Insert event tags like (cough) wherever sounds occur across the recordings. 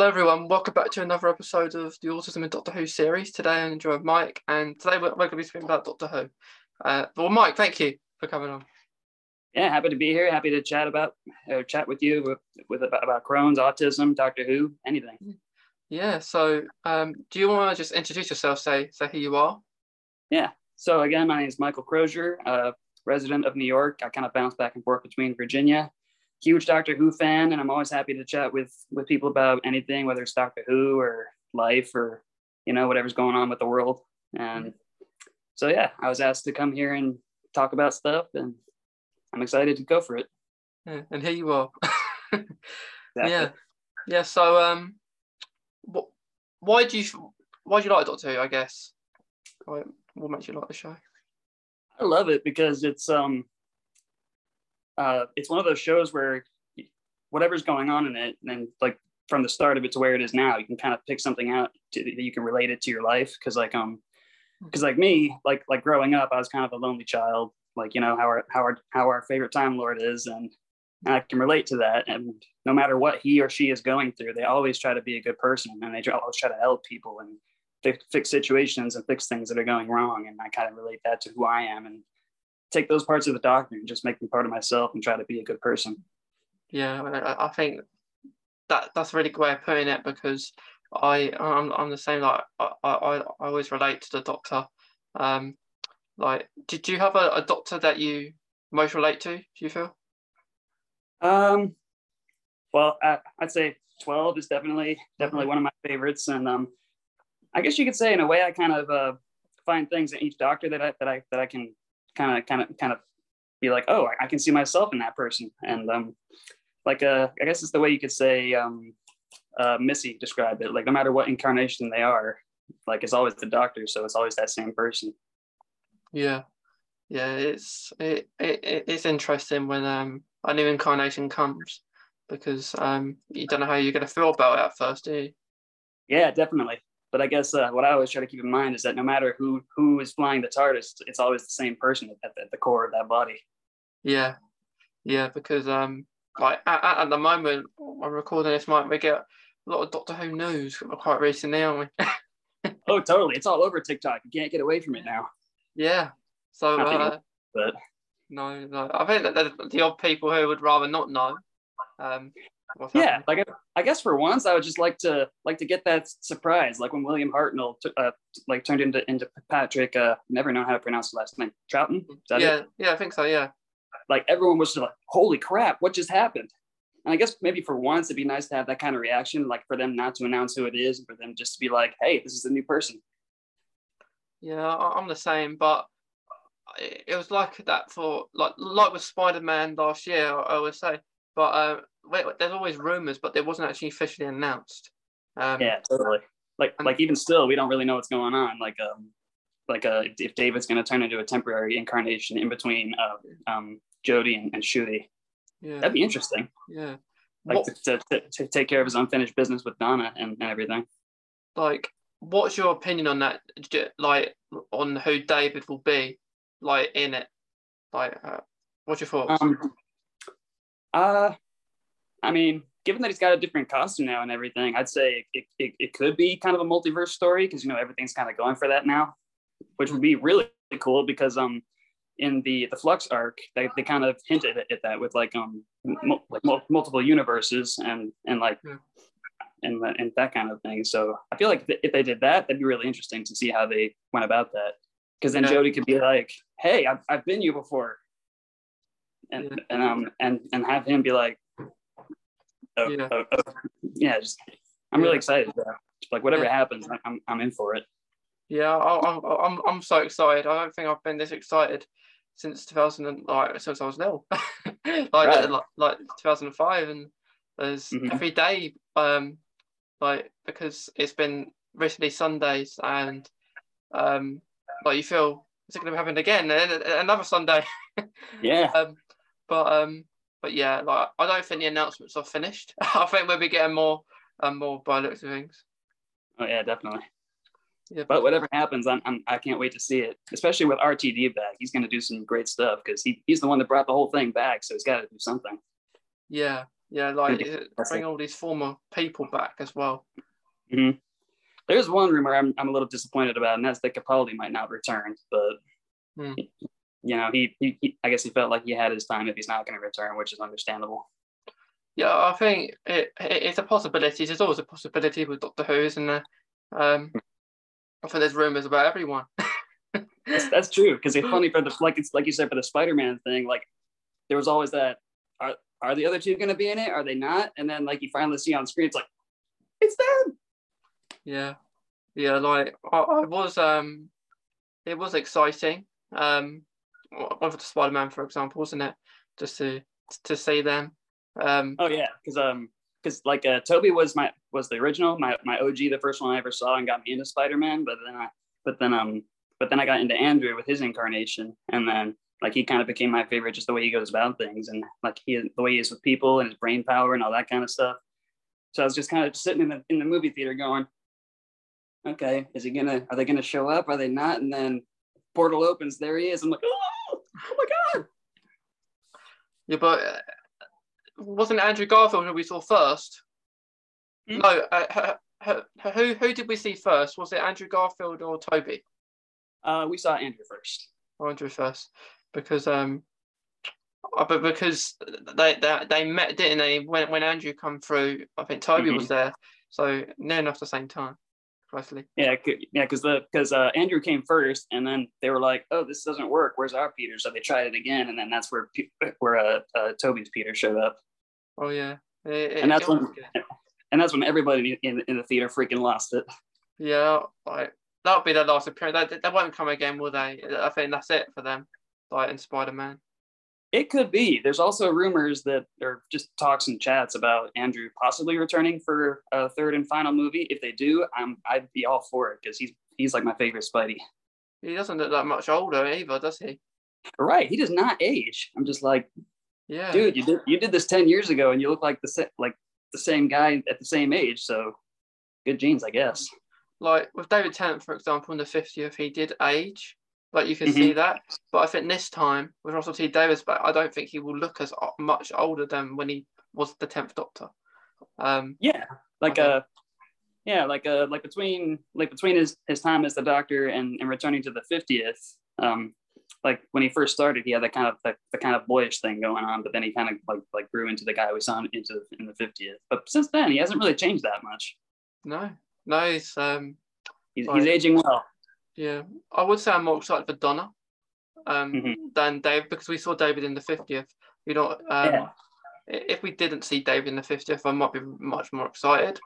Hello, everyone. Welcome back to another episode of the Autism and Doctor Who series. Today, I'm joined Mike, and today we're, we're going to be speaking about Doctor Who. Uh, well, Mike, thank you for coming on. Yeah, happy to be here. Happy to chat about uh, chat with you with, with about, about Crohn's, autism, Doctor Who, anything. Yeah. So, um, do you want to just introduce yourself? Say say who you are. Yeah. So again, my name is Michael Crozier, uh, resident of New York. I kind of bounce back and forth between Virginia huge Doctor Who fan, and I'm always happy to chat with with people about anything, whether it's Doctor Who or life or you know whatever's going on with the world. And so yeah, I was asked to come here and talk about stuff, and I'm excited to go for it. Yeah, and here you are. (laughs) exactly. Yeah, yeah. So um, what? Why do you why do you like Doctor Who? I guess. What makes you like the show? I love it because it's um uh, it's one of those shows where whatever's going on in it, and like from the start of it to where it is now, you can kind of pick something out to, that you can relate it to your life. Because like um, because like me, like like growing up, I was kind of a lonely child. Like you know how our how our how our favorite Time Lord is, and, and I can relate to that. And no matter what he or she is going through, they always try to be a good person, and they always try to help people and fix, fix situations and fix things that are going wrong. And I kind of relate that to who I am and take those parts of the doctor and just make them part of myself and try to be a good person. Yeah, I, I think that that's a really good way of putting it because I I'm, I'm the same. Like I, I, I always relate to the doctor. Um, like, did you have a, a doctor that you most relate to? Do you feel? Um, well, I, would say twelve is definitely definitely one of my favorites, and um, I guess you could say in a way I kind of uh, find things in each doctor that I that I that I can kind of kind of kind of be like, oh, I can see myself in that person. And um, like uh, I guess it's the way you could say um, uh, Missy described it. Like no matter what incarnation they are, like it's always the doctor, so it's always that same person. Yeah, yeah, it's it, it it's interesting when um a new incarnation comes because um you don't know how you're gonna feel about it at first, do you? Yeah, definitely. But I guess uh, what I always try to keep in mind is that no matter who who is flying the TARDIS, it's always the same person at the, at the core of that body. Yeah, yeah, because um, like at, at the moment I'm recording this, might we get a lot of Doctor Who news quite recently, aren't we? (laughs) oh, totally! It's all over TikTok. You can't get away from it now. Yeah. So, uh, but no, no, I think that the, the odd people who would rather not know. Um, yeah, like I guess for once, I would just like to like to get that surprise, like when William Hartnell t- uh, like turned into into Patrick. Uh, never know how to pronounce the last name. Troughton. yeah, it? yeah, I think so. Yeah. Like everyone was like, "Holy crap! What just happened?" And I guess maybe for once, it'd be nice to have that kind of reaction, like for them not to announce who it is, and for them just to be like, "Hey, this is a new person." Yeah, I'm the same, but it was like that for like like with Spider Man last year. I would say, but uh, there's always rumors, but it wasn't actually officially announced. Um, yeah, totally. Like and, like even still, we don't really know what's going on. Like um, like uh, if David's going to turn into a temporary incarnation in between uh, um, Jodie and, and Ncuti. Yeah, that'd be interesting. Yeah, like to, to, to, take care of his unfinished business with Donna and, and everything. Like, what's your opinion on that? Like, on who David will be, like in it. Like, uh, what's your thoughts? Um, uh, I mean, given that he's got a different costume now and everything, I'd say it, it, it could be kind of a multiverse story because you know everything's kind of going for that now, which would be really cool because um in the the Flux arc they, they kind of hinted at that with like um like multiple universes and and like yeah. and and that kind of thing. So I feel like if they did that, that'd be really interesting to see how they went about that. Because then yeah. Jodie could be like, "Hey, I've, I've been you before," and yeah. and um and and have him be like, oh, yeah. Oh, oh, yeah, just I'm really excited. Bro. Like whatever yeah. happens, I'm I'm in for it. Yeah, I, am I'm I'm so excited. I don't think I've been this excited since 2000 and like since I was little, (laughs) like, right. like, like 2005, and there's mm-hmm. every day, um, like because it's been recently Sundays and um, like you feel is it going to happen again another Sunday? (laughs) yeah. um, but um, but yeah, like I don't think the announcements are finished. (laughs) I think we'll be getting more and um, more by looks of things. Oh yeah, definitely. Yeah, but whatever happens, I'm, I'm I can't wait to see it. Especially with RTD back, he's going to do some great stuff because he, he's the one that brought the whole thing back, so he's got to do something. Yeah, Yeah, like bring all these former people back as well. Mm-hmm. There's one rumor I'm, I'm a little disappointed about, and that's that Capaldi might not return. But mm. You know, he, he, he, I guess he felt like he had his time if he's not going to return, which is understandable. Yeah, I think it, it, it's a possibility. There's always a possibility with Doctor Who, isn't there? Um, I think there's rumors about everyone. (laughs) that's, that's, true because it's funny for the like it's like you said for the Spider-Man thing. Like there was always that are are the other two going to be in it? Are they not? And then like you finally see on screen, it's like it's them. Yeah, yeah. Like I, I was um, it was exciting. Um, one for the Spider-Man, for example, wasn't it? Just to to see them. Um, oh yeah, because um, because like uh, Tobey was my was the original, my my OG, the first one I ever saw, and got me into Spider-Man. But then I, but then um, but then I got into Andrew with his incarnation, and then like he kind of became my favorite, just the way he goes about things, and like he the way he is with people and his brain power and all that kind of stuff. So I was just kind of sitting in the in the movie theater going, okay, is he gonna? Are they gonna show up? Are they not? And then portal opens, there he is. I'm like, oh, oh my god. Yeah, but uh, wasn't Andrew Garfield who we saw first? Hmm? No, uh, who who did we see first? Was it Andrew Garfield or Tobey? Uh, we saw Andrew first. Andrew first, because um, uh, but because they, they they met, didn't they? When when Andrew come through, I think Tobey mm-hmm. was there, so near enough the same time. Roughly. Yeah, yeah, because the because uh, Andrew came first, and then they were like, "Oh, this doesn't work. Where's our Peter?" So they tried it again, and then that's where where uh, uh, Tobey's Peter showed up. Oh yeah, it, and that's when (laughs) and that's when everybody in, in the theater freaking lost it. Yeah, like that'll be their last appearance. They, they won't come again, will they? I think that's it for them. Like in Spider Man. It could be. There's also rumors that or just talks and chats about Andrew possibly returning for a third and final movie. If they do, I'm I'd be all for it because he's he's like my favorite Spidey. He doesn't look that much older either, does he? Right. He does not age. I'm just like, yeah, dude, you did you did this ten years ago, and you look like the like the same guy at the same age. So good genes, I guess. Like with David Tennant, for example, in the 50th, he did age. Like you can mm-hmm. see that. But I think this time with Russell T Davies back, I don't think he will look as much older than when he was the tenth Doctor. Um, yeah, like a yeah, like a like between like between his his time as the Doctor and and returning to the fiftieth. Um, like when he first started, he had that kind of the, the kind of boyish thing going on, but then he kind of like like grew into the guy we saw into in the fiftieth. But since then, he hasn't really changed that much. No, no, he's um, he's, like, he's aging well. Yeah, I would say I'm more excited for Donna um, mm-hmm. than Dave because we saw David in the 50th. You know, um, yeah. if we didn't see David in the 50th, I might be much more excited.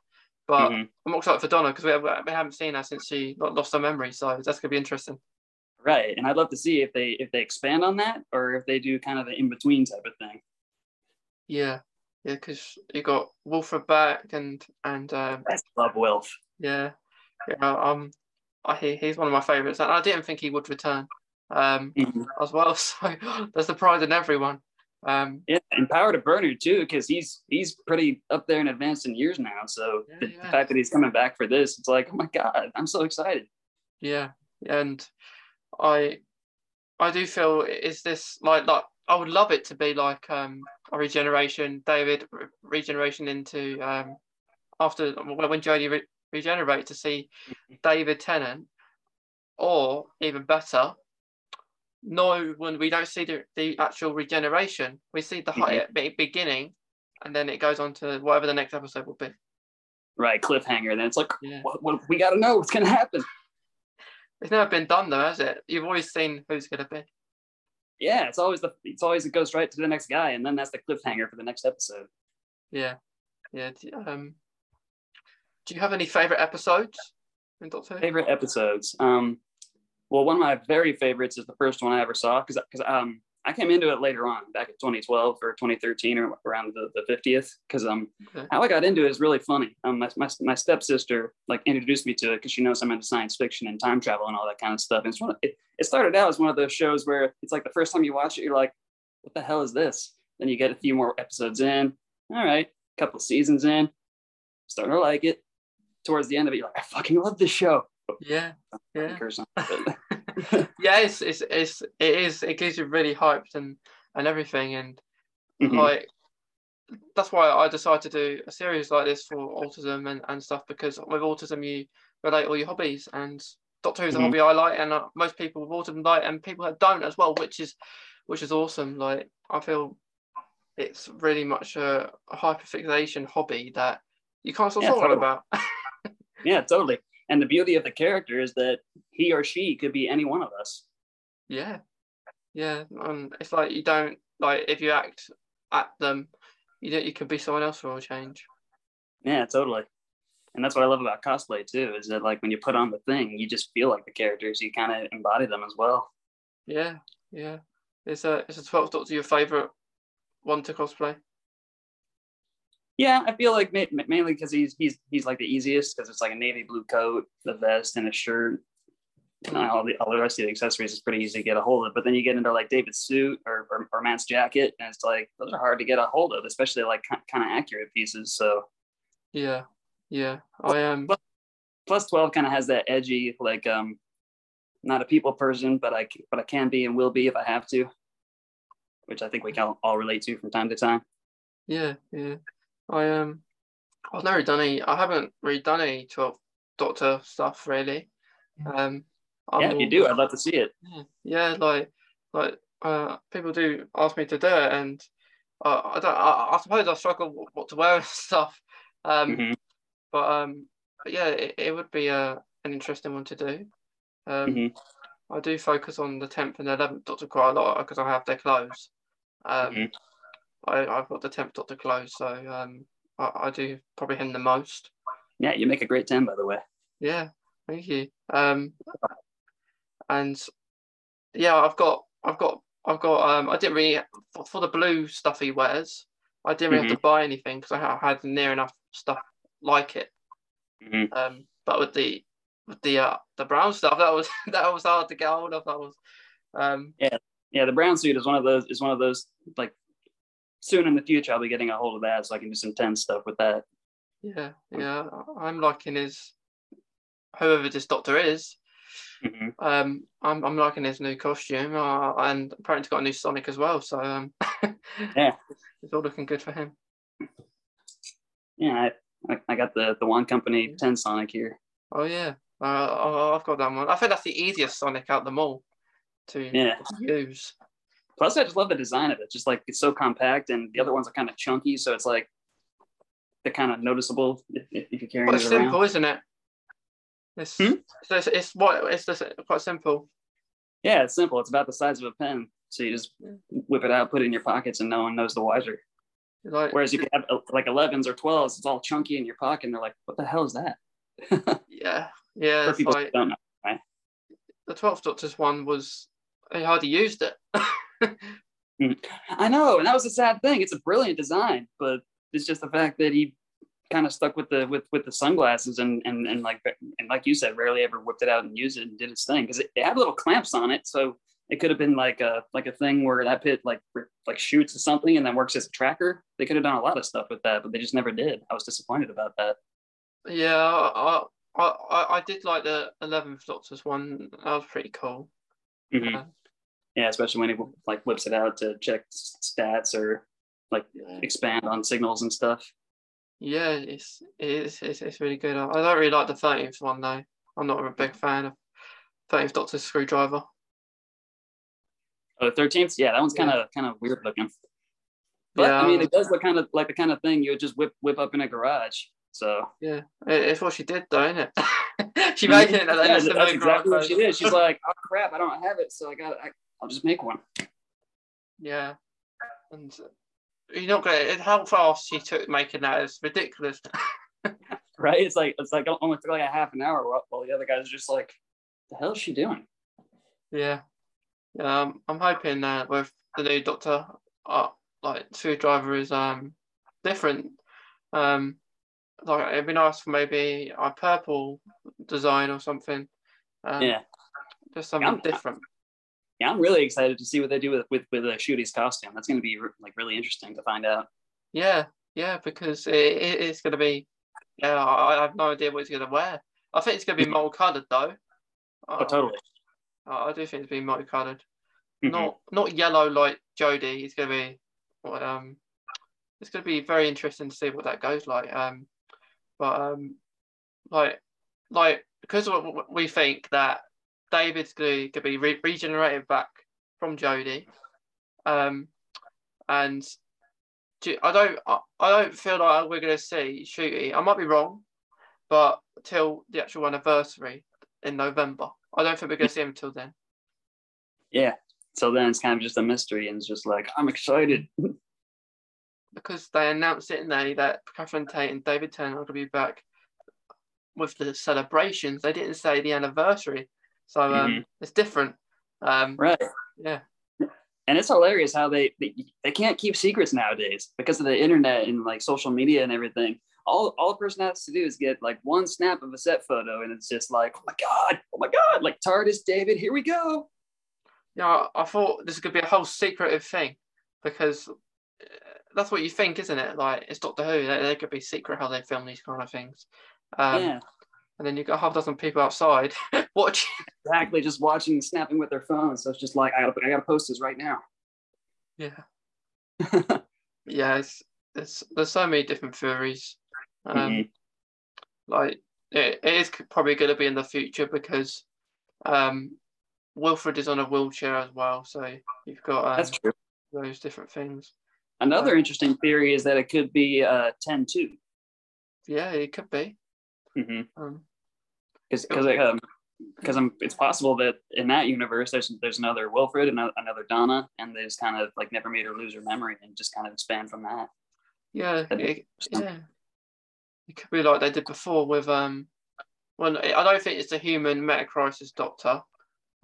But mm-hmm. I'm more excited for Donna because we, we haven't seen her since she lost her memory. So that's going to be interesting. Right, and I'd love to see if they if they expand on that or if they do kind of the in between type of thing. Yeah, yeah, because you got Wilfred back and and um, I love Wilf. Yeah, yeah. Um, I he, he's one of my favourites, and I didn't think he would return um, mm-hmm. as well. (laughs) So there's the pride in everyone. Um, yeah, and power to Bernard too, because he's he's pretty up there in advanced in years now. So yeah, the, yeah. the, fact that he's coming back for this, it's like, oh my god, I'm so excited. Yeah, and I I do feel is this like like I would love it to be like um, a regeneration, David re- regeneration into um, after when Jodie re- regenerate to see David Tennant, or even better, no, when we don't see the, the actual regeneration, we see the mm-hmm. beginning, and then it goes on to whatever the next episode will be. Right, cliffhanger. Then it's like, yeah. what, what, we got to know what's going to happen. It's never been done though, has it? You've always seen who's going to be. Yeah, it's always the it's always it goes right to the next guy, and then that's the cliffhanger for the next episode. Yeah, yeah. Um, do you have any favorite episodes in Doctor Who? Favorite episodes. Um, well, one of my very favorites is the first one I ever saw because because um I came into it later on, back in 2012 or 2013 or around the, the 50th. Because um, okay. how I got into it is really funny. Um, my, my, my stepsister like introduced me to it because she knows I'm into science fiction and time travel and all that kind of stuff. And it's one of, it, it started out as one of those shows where it's like the first time you watch it, you're like, what the hell is this? Then you get a few more episodes in. All right, a couple seasons in, starting to like it towards the end of it, you're like, I fucking love this show. Yeah, yeah. (laughs) yeah, it's, it's it's it is it gives you really hyped and and everything and mm-hmm. like that's why I decided to do a series like this for autism and, and stuff because with autism you relate all your hobbies and Doctor Who's mm-hmm. a hobby I like and uh, most people with autism like and people that don't as well, which is which is awesome. Like I feel it's really much a, a hyperfixation hobby that you can't stop yeah, talking totally. about. (laughs) yeah, totally. And the beauty of the character is that he or she could be any one of us. Yeah, yeah. Um, it's like you don't like if you act at them, you don't. You could be someone else for a change. Yeah, totally. And that's what I love about cosplay too. Is that like when you put on the thing, you just feel like the characters. You kind of embody them as well. Yeah, yeah. Is a is a twelfth Doctor your favorite one to cosplay? Yeah, I feel like ma- mainly because he's he's he's like the easiest because it's like a navy blue coat, the vest, and a shirt. And all the all the rest of the accessories is pretty easy to get a hold of. But then you get into like David's suit or or, or Matt's jacket, and it's like those are hard to get a hold of, especially like kind of accurate pieces. So yeah, yeah, I am. Um... Plus twelve kind of has that edgy like um, not a people person, but I but I can be and will be if I have to, which I think we can all relate to from time to time. Yeah, yeah. I um, I've never done any. I haven't really done any twelve Doctor stuff really. Um, I'm yeah, if you do, I'd love to see it. Yeah, yeah like like uh, people do ask me to do it, and uh, I don't. I, I, suppose I struggle what to wear (laughs) and stuff. Um, mm-hmm. but um, yeah, it, it would be a uh, an interesting one to do. Um, mm-hmm. I do focus on the tenth and eleventh Doctor quite a lot because I have their clothes. Um, mm-hmm. I, I've got the tenth Doctor clothes, so um, I, I do probably him the most. Yeah, you make a great ten, by the way. Yeah, thank you. Um, and yeah, I've got, I've got, I've got. Um, I didn't really for, for the blue stuff he wears. I didn't really mm-hmm. have to mm-hmm. buy anything because I had near enough stuff like it. Mm-hmm. Um, but with the with the uh, the brown stuff, that was (laughs) that was hard to get hold of. That was um, yeah, yeah. The brown suit is one of those is one of those like soon in the future I'll be getting a hold of that so I can do some tense stuff with that. Yeah, yeah. I'm liking his whoever this doctor is. Mm-hmm. Um, I'm I'm liking his new costume, uh, and apparently got a new Sonic as well. So um, (laughs) yeah, it's all looking good for him. Yeah, I, I got the the one company ten Sonic here. Oh yeah, uh, I've got that one. I think that's the easiest Sonic out them all to yeah. use. Plus, I just love the design of it. Just like it's so compact, and the other ones are kind of chunky, so it's like they're kind of noticeable if, if you carry. But it's simple, isn't it? It's, hmm? it's, it's what it's just quite simple. Yeah, it's simple. It's about the size of a pen, so you just whip it out, put it in your pockets, and no one knows the wiser. Like, Whereas you have uh, like 11s or 12s, it's all chunky in your pocket, and they're like, "What the hell is that?" (laughs) yeah, yeah. Like, don't know, right? The 12th Doctor's one was he hardly used it. (laughs) Mm. I know, and that was a sad thing. It's a brilliant design, but it's just the fact that he kind of stuck with the with with the sunglasses and and and like and like you said, rarely ever whipped it out and used it and did its thing because it, it, had little clamps on it, so it could have been like a like a thing where that pit like like shoots or something and then works as a tracker. They could have done a lot of stuff with that, but they just never did. I was disappointed about that. Yeah, I I I did like the eleventh Doctor's one. That was pretty cool. Mm-hmm. Uh, yeah, especially when he like whips it out to check stats or like yeah. expand on signals and stuff. Yeah, it's it's it's, it's really good. I don't really like the thirteenth one though. I'm not a big fan of thirteenth Doctor Screwdriver. Oh, thirteenth, yeah, that one's kind of kind of weird looking. But yeah, I mean, it does look kind of like the kind of thing you would just whip whip up in a garage. So yeah, it's what she did, though, isn't it? (laughs) she made it. Yeah, that's exactly what she did. She's (laughs) like, "Oh crap, I don't have it, so I got. I, I'll just make one." Yeah, and you're not gonna. How fast she took making that is ridiculous. (laughs) right? It's like it's like only took like a half an hour while the other guy's are just like, "The hell is she doing?" Yeah, um, I'm hoping that with the new Doctor, uh, like Screwdriver is um different. Um, like it'd be nice for maybe a purple design or something. Um, yeah, just something I'm, different. Yeah, I'm really excited to see what they do with with with uh, Ncuti's costume. That's going to be like really interesting to find out. Yeah, yeah, because it, it, it's going to be. Yeah, I, I, have no idea what he's going to wear. I think it's going to be (laughs) multicolored though. Oh, uh, totally. I do think it's being multicolored. Mm-hmm. Not not yellow like Jodie. It's going to be what um it's going to be very interesting to see what that goes like. Um, but um, like like because we think that David's going to be re- regenerated back from Jodie, um, and I don't I don't feel like we're going to see Ncuti. I might be wrong, but till the actual anniversary in November, I don't think we're going to see him till then. Yeah. So then it's kind of just a mystery, and it's just like I'm excited. because they announced it, in they that Catherine Tate and David Tennant are going to be back with the celebrations. They didn't say the anniversary, so um, mm-hmm. it's different. Um, right. Yeah. And it's hilarious how they, they they can't keep secrets nowadays because of the internet and like social media and everything. All all a person has to do is get like one snap of a set photo, and it's just like, oh my god, oh my god, like TARDIS David, here we go. Yeah, I thought this could be a whole secretive thing because that's what you think, isn't it? Like it's Doctor Who. They, they could be secret how they film these kind of things. Um, yeah. And then you got half a dozen people outside (laughs) watching. Exactly, just watching, and snapping with their phones. So it's just like I gotta, I gotta post this right now. Yeah. (laughs) yeah, it's, it's there's so many different theories. Um, mm-hmm. Like it, it is probably going to be in the future because um, Wilfred is on a wheelchair as well, so you've got um, that's true. Those different things. Another interesting theory is that it could be uh, 10 2. Yeah, it could be. Mm-hmm. Um, because um, because um, it's possible that in that universe there's there's another Wilfred and another Donna, and they just kind of like never made her lose her memory and just kind of expand from that. Yeah, it, yeah. It could be like they did before with um. Well, I don't think it's a human Metacrisis Doctor.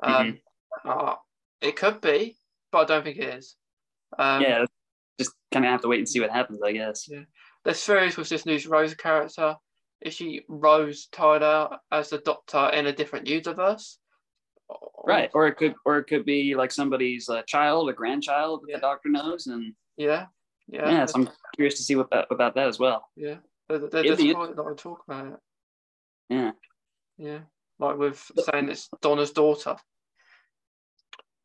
Um, mm-hmm. uh, it could be, but I don't think it is. Um, yeah, just kind of have to wait and see what happens, I guess. Yeah. There's theories with this new Rose character. Is she Rose Tyler as the Doctor in a different universe? Right, or it could, or it could be like somebody's uh, child, a grandchild yeah. the Doctor knows, and yeah, yeah. Yeah, so I'm curious to see what that, about that as well. Yeah, there, there, there's the, quite a lot of talk about it. Yeah, yeah, like with saying it's Donna's daughter.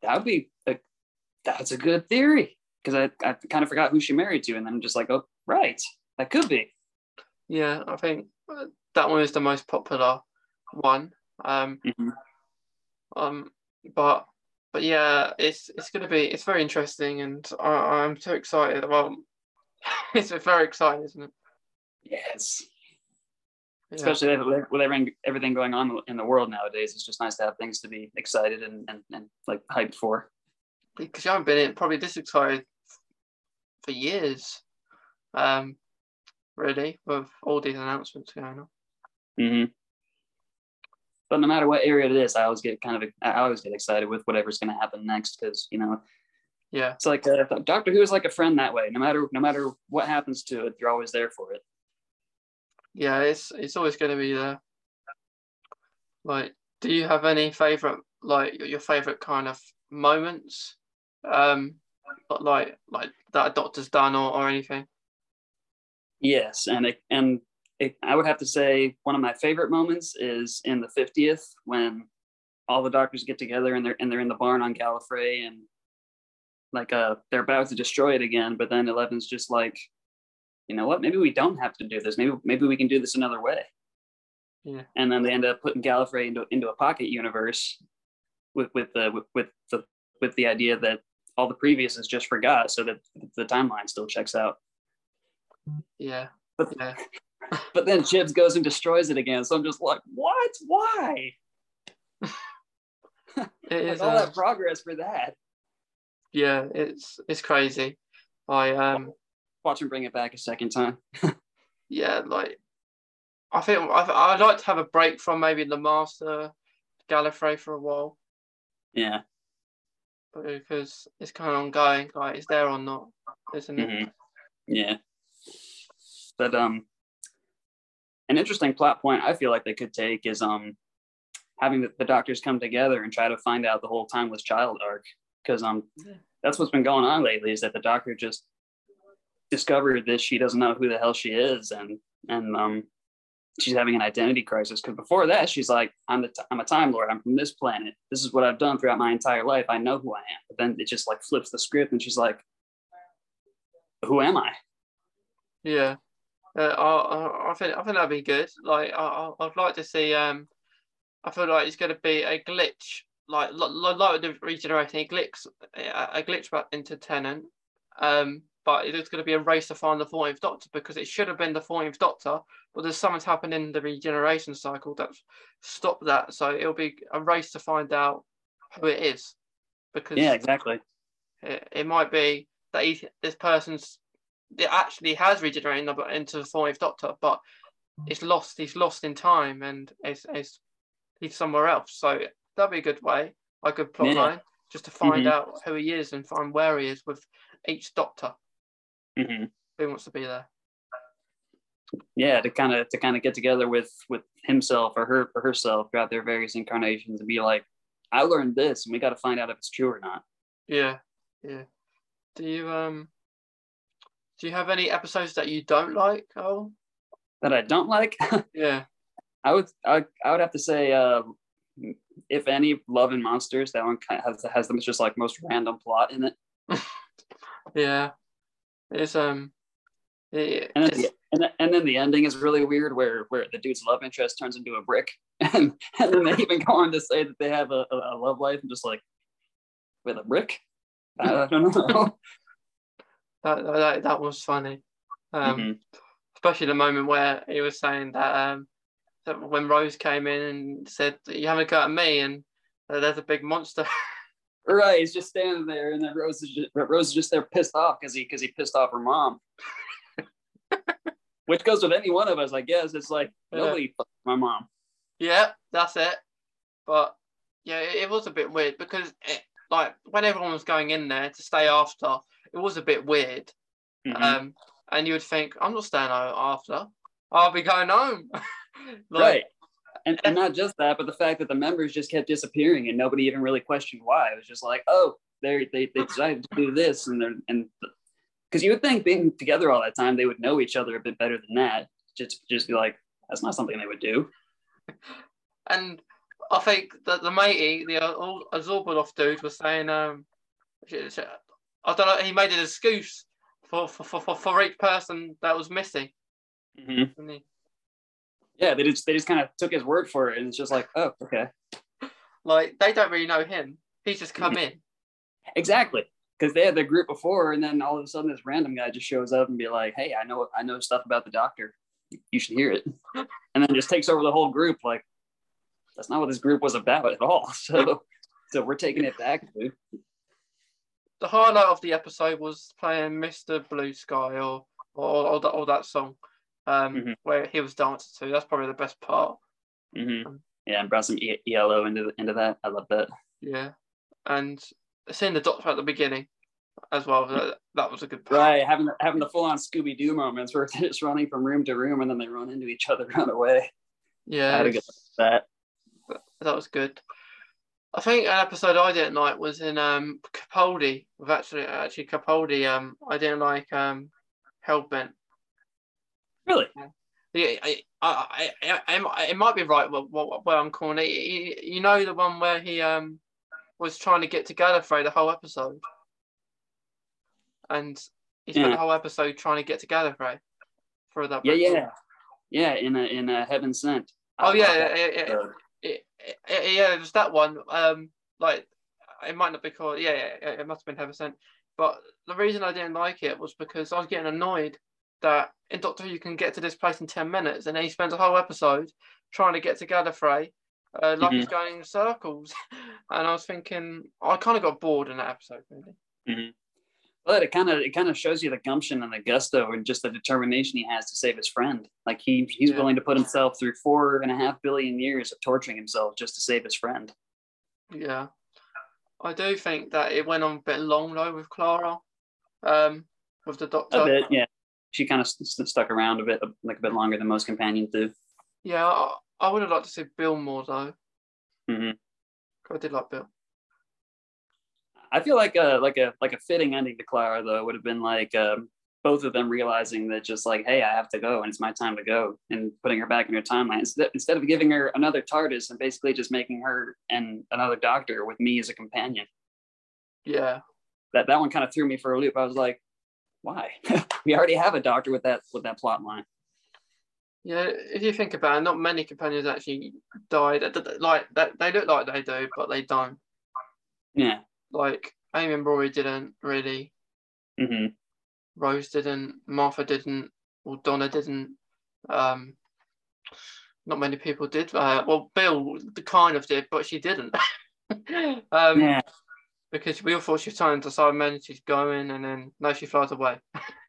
That would be a, that's a good theory because I, I kind of forgot who she married to, and then I'm just like, oh, right, that could be. Yeah, I think that one is the most popular one. Um, mm-hmm. um, but but yeah, it's it's going to be it's very interesting, and I, I'm so excited. Well, (laughs) it's very exciting, isn't it? Yes. Yeah. Especially with everything, everything going on in the world nowadays, it's just nice to have things to be excited and, and, and like hyped for. Because you haven't been probably this excited for years, um, really, with all these announcements going on. Mm-hmm. But no matter what area it is, I always get kind of I always get excited with whatever's going to happen next because you know, yeah, it's like uh, Doctor Who is like a friend that way. No matter no matter what happens to it, you're always there for it. Yeah, it's it's always going to be there. Like, do you have any favorite like your favorite kind of moments um like like that a doctor's done or, or anything? Yes, and it, and it, I would have to say one of my favorite moments is in the 50th when all the doctors get together and they're and they're in the barn on Gallifrey and like uh they're about to destroy it again, but then Eleven's just like, you know what? Maybe we don't have to do this. Maybe maybe we can do this another way. Yeah. And then they end up putting Gallifrey into into a pocket universe with with the with, with the with the idea that all the previous is just forgot so that the timeline still checks out. Yeah. But, yeah. (laughs) but then Chibs goes and destroys it again. So I'm just like, what? Why? (laughs) it (laughs) is like all uh, that progress for that. Yeah, it's it's crazy. I um watch him bring it back a second time. yeah, like I think I'd, I'd like to have a break from maybe the Master Gallifrey for a while. Yeah, because it's kind of ongoing. Like, is there or not? Isn't it? Mm-hmm. Yeah. But um, an interesting plot point I feel like they could take is um, having the, the doctors come together and try to find out the whole timeless child arc. Because um, yeah. that's what's been going on lately. Is that the doctor just discovered that she doesn't know who the hell she is and and um she's having an identity crisis. Because before that she's like i'm the t- i'm a time lord. I'm from this planet. This is what i've done throughout my entire life. I know who i am. But then it just like flips the script and she's like who am i? Yeah, uh, I, I think I think that'd be good. Like I, I'd like to see. Um, I feel like it's going to be a glitch, like like, like the regenerating a glitch, a glitch back into Tennant. Um, but it's going to be a race to find the 14th Doctor because it should have been the 14th Doctor, but there's something's happened in the regeneration cycle that's stopped that. So it'll be a race to find out who it is. Because yeah, exactly. It, it might be that he, this person's it actually has regenerated into the 14th Doctor, but it's lost. He's lost in time and it's, it's he's somewhere else. So that'd be a good way, a good plot yeah. line, just to find mm-hmm. out who he is and find where he is with each Doctor. Mm-hmm. Who wants to be there? Yeah, to kind of to kind of get together with with himself or her or herself throughout their various incarnations and be like, I learned this, and we got to find out if it's true or not. Yeah, yeah. Do you um? Do you have any episodes that you don't like? Oh, that I don't like. (laughs) yeah, I would I, I would have to say uh, if any, Love and Monsters. That one kind of has has the just like most random plot in it. (laughs) yeah, it's um, it, and, then the, and, and then the ending is really weird, where where the dude's love interest turns into a brick, (laughs) and, and then they even go on to say that they have a, a love life, and just like with a brick. I don't know. That, that that was funny, um, mm-hmm. especially the moment where he was saying that um, that when Rose came in and said, "You haven't got me," and uh, there's a big monster. (laughs) Right, he's just standing there, and then Rose is just, Rose is just there pissed off because he because he pissed off her mom. (laughs) Which goes with any one of us, I guess. It's like yeah. nobody my mom. Yeah, that's it. But yeah, it, it was a bit weird because it, like when everyone was going in there to stay after, it was a bit weird. Mm-hmm. Um, and you would think, I'm not staying out after. I'll be going home. (laughs) like, right and, and not just that, but the fact that the members just kept disappearing and nobody even really questioned why. It was just like, oh, they they they decided to do this, and they're and because you would think being together all that time they would know each other a bit better than that. Just just be like, that's not something they would do. (laughs) And I think that the matey, the Abzorbaloff dude, was saying, um, I don't know, he made an excuse for for, for, for each person that was missing. Mm-hmm yeah, they just they just kind of took his word for it, and it's just like, oh, okay. (laughs) Like they don't really know him. He's just come (laughs) in. Exactly, because they had their group before, and then all of a sudden this random guy just shows up and be like, hey, I know I know stuff about the doctor. You should hear it, (laughs) and then just takes over the whole group. Like that's not what this group was about at all. So so we're taking it back, dude. The highlight of the episode was playing Mr. Blue Sky or or, or, that, or that song um, mm-hmm. where he was dancing to. That's probably the best part. Mm-hmm. Um, yeah, and brought some e- ELO into into that. I love that. Yeah, and seeing the doctor at the beginning as well. That, that was a good part. Right, having the, having the full on Scooby Doo moments where (laughs) they're just running from room to room and then they run into each other, (laughs) run away. Yeah, I had to get that. That was good. I think an episode I didn't like was in um Capaldi with actually actually Capaldi. Um, I didn't like um Hell Bent Really? Yeah, I, I, I, I, it might be right where, I'm calling it. You know the one where he um was trying to get to Gallifrey the whole episode, and he spent yeah. the whole episode trying to get to Gallifrey for that. Yeah, yeah, yeah. In a in a Heaven Sent. Oh yeah, yeah, yeah, yeah, yeah. It was that one. Um, like it might not be called. Yeah, yeah, it must have been Heaven Sent. But the reason I didn't like it was because I was getting annoyed that in Doctor Who you can get to this place in 10 minutes, and then he spends a whole episode trying to get to Gallifrey, uh, like mm-hmm. he's going in circles. (laughs) and I was thinking, I kind of got bored in that episode, really. Mm-hmm. But it kind of it kind of shows you the gumption and the gusto and just the determination he has to save his friend. Like he he's yeah. willing to put himself through four and a half billion years of torturing himself just to save his friend. Yeah, I do think that it went on a bit long though with Clara, um, with the doctor. A bit, yeah she kind of st- stuck around a bit, like a bit longer than most companions do. Yeah, I, I would have liked to see Bill more though. Mm-hmm. I did like Bill. I feel like a like a like a fitting ending to Clara though would have been like um, both of them realizing that just like hey I have to go and it's my time to go and putting her back in her timeline instead, instead of giving her another TARDIS and basically just making her and another Doctor with me as a companion. Yeah, that that one kind of threw me for a loop. I was like, why? (laughs) we already have a doctor with that with that plot line. Yeah, if you think about it, not many companions actually died. Like that, they look like they do, but they don't. Yeah. Like Amy and Rory didn't really. Mm-hmm. Rose didn't. Martha didn't. Or Donna didn't. Um, not many people did. Uh, well, Bill kind of did, but she didn't. (laughs) um, yeah. Because we all thought she was turning to Simon, she's going, and then no, she flies away.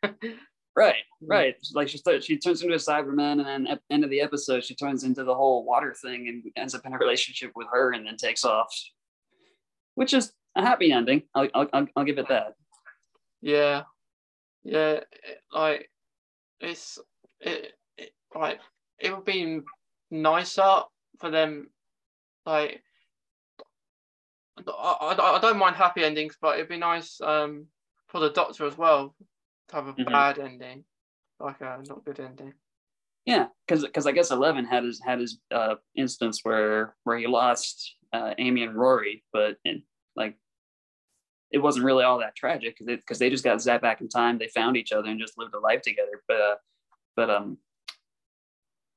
(laughs) right, right. Like she starts, she turns into a Cyberman, and then at the end of the episode, she turns into the whole water thing and ends up in a relationship with her, and then takes off, which is a happy ending. I'll, I'll, I'll give it that. Yeah, yeah. Like it's it, it like it would be nicer for them. Like I, I, I don't mind happy endings, but it'd be nice um for the Doctor as well to have a mm-hmm. bad ending, like a not good ending. Yeah, because because I guess Eleven had his had his uh, instance where where he lost uh, Amy and Rory, but in, like it wasn't really all that tragic because they just got zapped back in time. They found each other and just lived a life together. But uh, but um,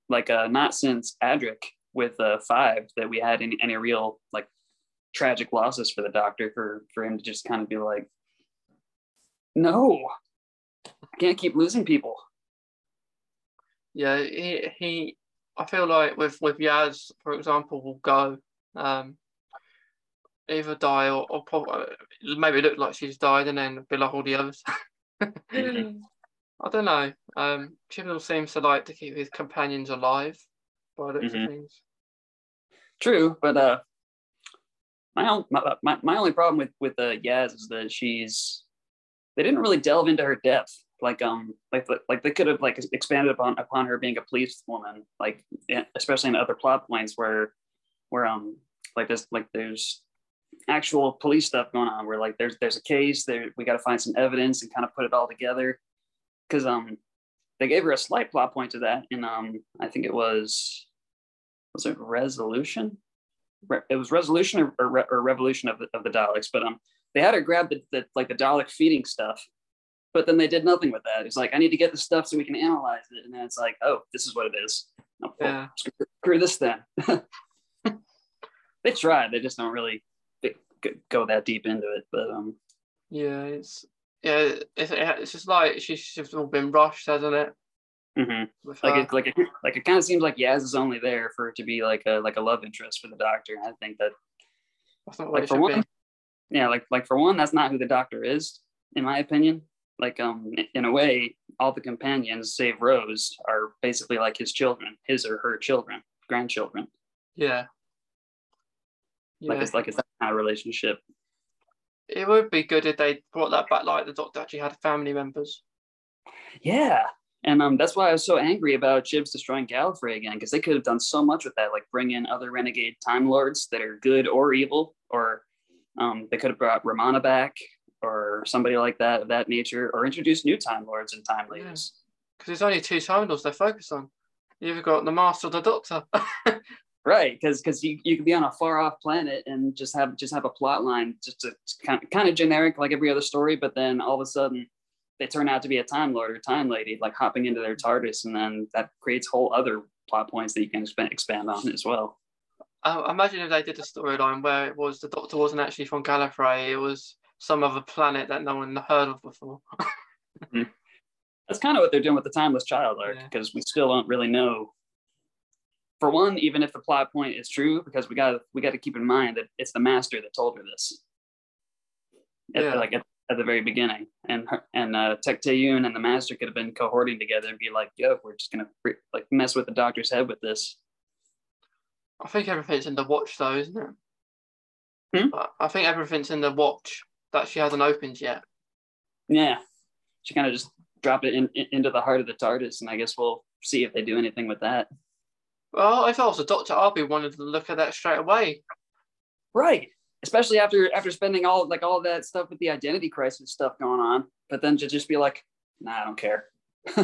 like uh, not since Adric with uh, five that we had any any real like tragic losses for the Doctor for for him to just kind of be like, no, I can't keep losing people. Yeah, he he. I feel like with with Yaz, for example, will go. Um, either die or, or probably, maybe look like she's died and then be like all the others. mm-hmm. (laughs) I don't know. Um, Chibnall seems to like to keep his companions alive by the mm-hmm. things. True, but uh, my, my my my only problem with with uh, Yaz is that she's they didn't really delve into her depth. Like um like like they could have like expanded upon upon her being a police woman, like especially in other plot points where where um like this like there's actual police stuff going on where like there's there's a case there we got to find some evidence and kind of put it all together. Because um they gave her a slight plot point to that and um I think it was was it resolution? Re- it was resolution or, or, or, revolution of the, of the Daleks but um they had her grab the, the like the Dalek feeding stuff but then they did nothing with that. It's like I need to get the stuff so we can analyze it and then it's like oh this is what it is. Oh, yeah. screw, screw this then. (laughs) They tried they just don't really go that deep into it but um yeah it's yeah, it's, it's just like she's just all been rushed, hasn't it? Mm-hmm. Like it, like it, like it kind of seems like Yaz is only there for it to be like a like a love interest for the Doctor. And I think that that's not like for one, be. yeah, like like for one, that's not who the Doctor is, in my opinion. Like um, in a way, all the companions, save Rose, are basically like his children, his or her children, grandchildren. Yeah. Yeah. Like it's like it's that kind of relationship it would be good if they brought that back, like the Doctor actually had family members. Yeah, and um, that's why I was so angry about Chibs destroying Gallifrey again, because they could have done so much with that, like bring in other renegade Time Lords that are good or evil, or um, they could have brought Romana back, or somebody like that of that nature, or introduce new Time Lords and Time Ladies. Because yeah. there's only two Time Lords they focus on. You've got the Master or the Doctor. (laughs) right because because you, you could be on a far off planet and just have just have a plot line just to, kind, of, kind of generic like every other story but then all of a sudden they turn out to be a time lord or time lady like hopping into their tardis and then that creates whole other plot points that you can expand, expand on as well I imagine if they did a storyline where it was the doctor wasn't actually from gallifrey it was some other planet that no one heard of before mm-hmm. (laughs) that's kind of what they're doing with the timeless child arc because yeah. we still don't really know for one, even if the plot point is true, because we got we got to keep in mind that it's the master that told her this. At, yeah. Like at, at, the very beginning, and her, and uh, Tecteun and the master could have been cohorting together and be like, "Yo, we're just gonna like mess with the doctor's head with this." I think everything's in the watch, though, isn't it? Hmm? I think everything's in the watch that she hasn't opened yet. Yeah, she kind of just dropped it in, in, into the heart of the TARDIS, and I guess we'll see if they do anything with that. Well, if I was a doctor, I'd be wanting to look at that straight away. Right. Especially after after spending all like all that stuff with the identity crisis stuff going on, but then to just be like, nah, I don't care. (laughs)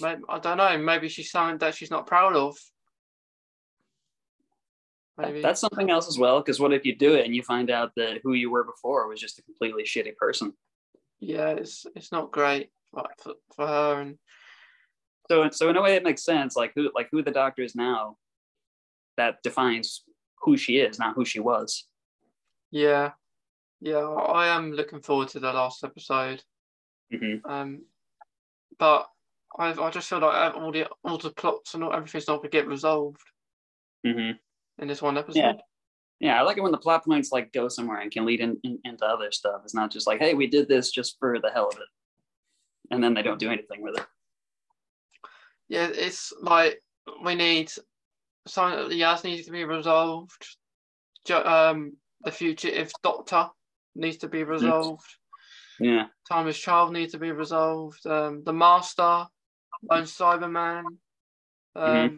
maybe, I don't know. Maybe she's something that she's not proud of. Maybe. That's something else as well. Because what if you do it and you find out that who you were before was just a completely shitty person? yeah, it's it's not great for, for, for her and so so in a way it makes sense like who like who the doctor is now that defines who she is not who she was yeah yeah i am looking forward to the last episode mm-hmm. um but I, I just feel like all the all the plots and all, everything's not gonna get resolved mm-hmm. in this one episode yeah. yeah i like it when the plot points like go somewhere and can lead in, in, into other stuff it's not just like hey we did this just for the hell of it and then they don't do anything with it yeah, it's like we need something that Yaz needs to be resolved. Um, the fugitive doctor needs to be resolved. Yeah. Timeless child needs to be resolved. Um, the master, lone Cyberman. Um, mm-hmm.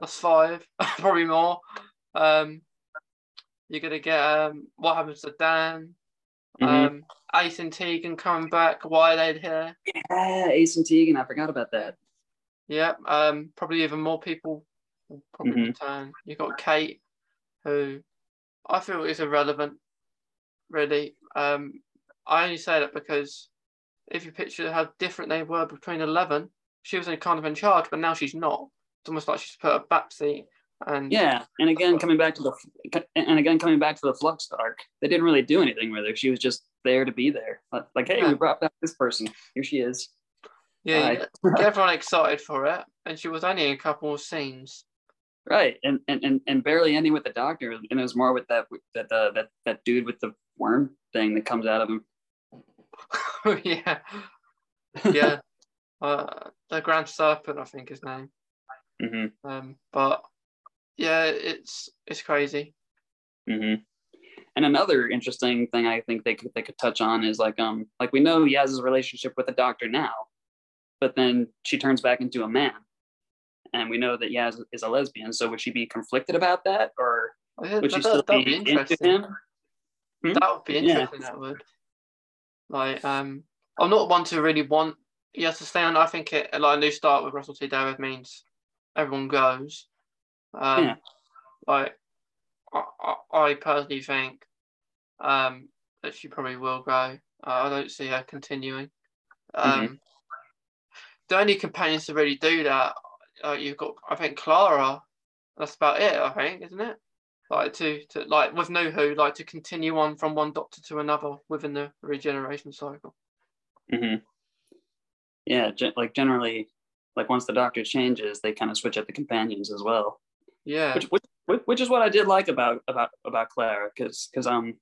that's five, (laughs) probably more. Um, you're gonna get um, what happens to Dan. Mm-hmm. Um, Ace and Tegan coming back. Why are they here? Yeah, Ace and Tegan. I forgot about that. Yeah, um, probably even more people will probably mm-hmm. return. You've got Kate, who I feel is irrelevant, really. Um, I only say that because if you picture how different they were between 11, she was kind of in charge, but now she's not. It's almost like she's put a backseat. And yeah, and again coming back to the and again coming back to the flux arc, they didn't really do anything with her. She was just there to be there. Like, hey, yeah. we brought back this person. Here she is. Yeah, get (laughs) everyone excited for it, and she was only in a couple of scenes. Right, and and and, and barely ending with the doctor, and it was more with that that uh, that that dude with the worm thing that comes out of him. (laughs) yeah, yeah, (laughs) uh, the Grand Serpent, I think his name. Mm-hmm. Um, but yeah, it's it's crazy. Mm-hmm. And another interesting thing I think they could they could touch on is like um like we know he has his relationship with the doctor now, but then she turns back into a man. And we know that Yaz is a lesbian, so would she be conflicted about that, or would she still be, be into him? Hmm? That would be interesting. Yeah. That would. Like, um, I'm not one to really want Yaz to stay on. I think it like a new start with Russell T Davies means everyone goes. Um, yeah. Like, I, I, I personally think um, that she probably will go. Uh, I don't see her continuing. Mm-hmm. Um, mm-hmm the only companions to really do that, uh, you've got, I think, Clara. That's about it, I think, isn't it? Like to, to like with New Who, like to continue on from one Doctor to another within the regeneration cycle. Mm-hmm. Yeah, ge- like generally, like once the Doctor changes, they kind of switch up the companions as well. Yeah, which which, which is what I did like about about about Clara, because because um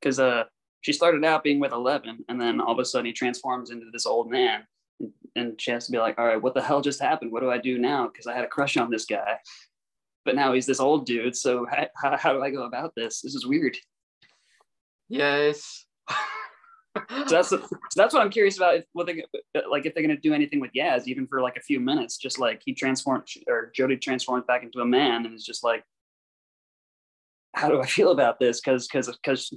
because uh she started out being with Eleven, and then all of a sudden he transforms into this old man, and she has to be like, all right, what the hell just happened? What do I do now? Because I had a crush on this guy, but now he's this old dude. So how, how do I go about this? This is weird. Yes. so that's so that's what I'm curious about. If what they like, if they're gonna do anything with Yaz, even for like a few minutes, just like he transforms or Jodie transforms back into a man, and it's just like, how do I (laughs) feel about this? Because because because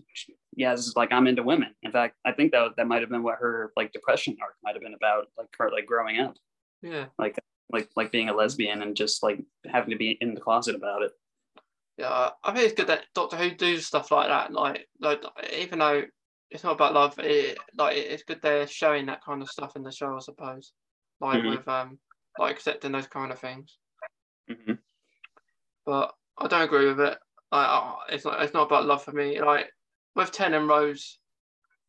yeah, this is like I'm into women. In fact, I think that that might have been what her like depression arc might have been about, like her like growing up. Yeah. Like like like being a lesbian and just like having to be in the closet about it. Yeah, I think it's good that Doctor Who do stuff like that. Like, like even though it's not about love, it like it's good they're showing that kind of stuff in the show, I suppose. Like mm-hmm. with um like accepting those kind of things. Mm-hmm. But I don't agree with it. It's not it's not about love for me. Like with Ten and Rose,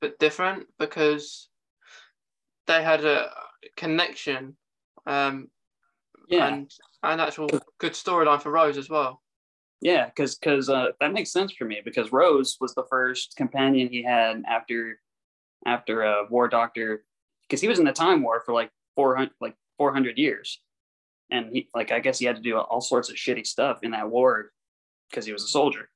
but different because they had a connection. Um, yeah, and an actual good storyline for Rose as well. Yeah, because because uh, that makes sense for me because Rose was the first companion he had after after a uh, War Doctor because he was in the Time War for like four hundred like four hundred years, and he like I guess he had to do all sorts of shitty stuff in that war because he was a soldier.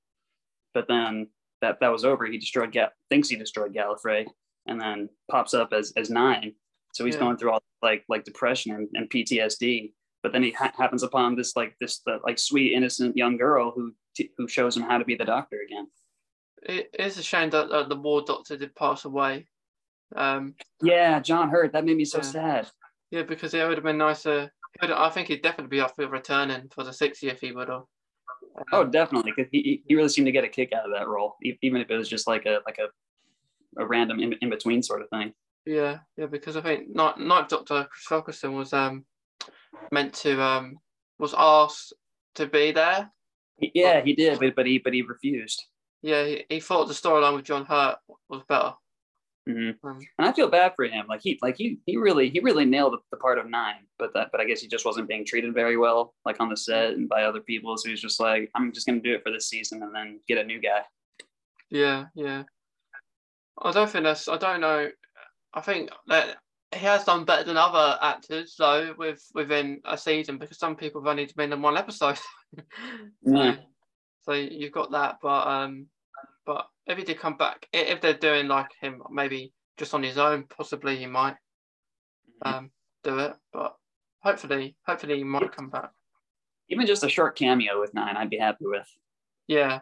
But then that that was over, he destroyed Gal- thinks he destroyed Gallifrey, and then pops up as as nine. So he's yeah. going through all like like depression and, and PTSD. But then he ha- happens upon this like this the, like sweet innocent young girl who t- who shows him how to be the doctor again. It is a shame that uh, the war doctor did pass away. Um, yeah, John Hurt. That made me so yeah. sad. Yeah, because it would have been nicer. I think he'd definitely be up for returning for the 60th if he would have. Oh, definitely, because he, he really seemed to get a kick out of that role, even if it was just like a like a, a random in, in between sort of thing. Yeah, yeah, because I think Night, Night Doctor Chris Eccleston was um meant to um was asked to be there. Yeah, he did, but but he but he refused. Yeah, he, he thought the storyline with John Hurt was better. Mm-hmm. Um, and I feel bad for him. Like he, like he, he really, he really nailed the part of nine. But that, but I guess he just wasn't being treated very well, like on the set and by other people. So he's just like, I'm just gonna do it for this season and then get a new guy. Yeah, yeah. I don't think that's. I don't know. I think that he has done better than other actors though, with within a season because some people have only been in one episode. (laughs) yeah. So you've got that, but um, but if he did come back, if they're doing like him, maybe just on his own, possibly he might mm-hmm. um, do it. But hopefully, hopefully he might come back. Even just a short cameo with Nine, I'd be happy with. Yeah,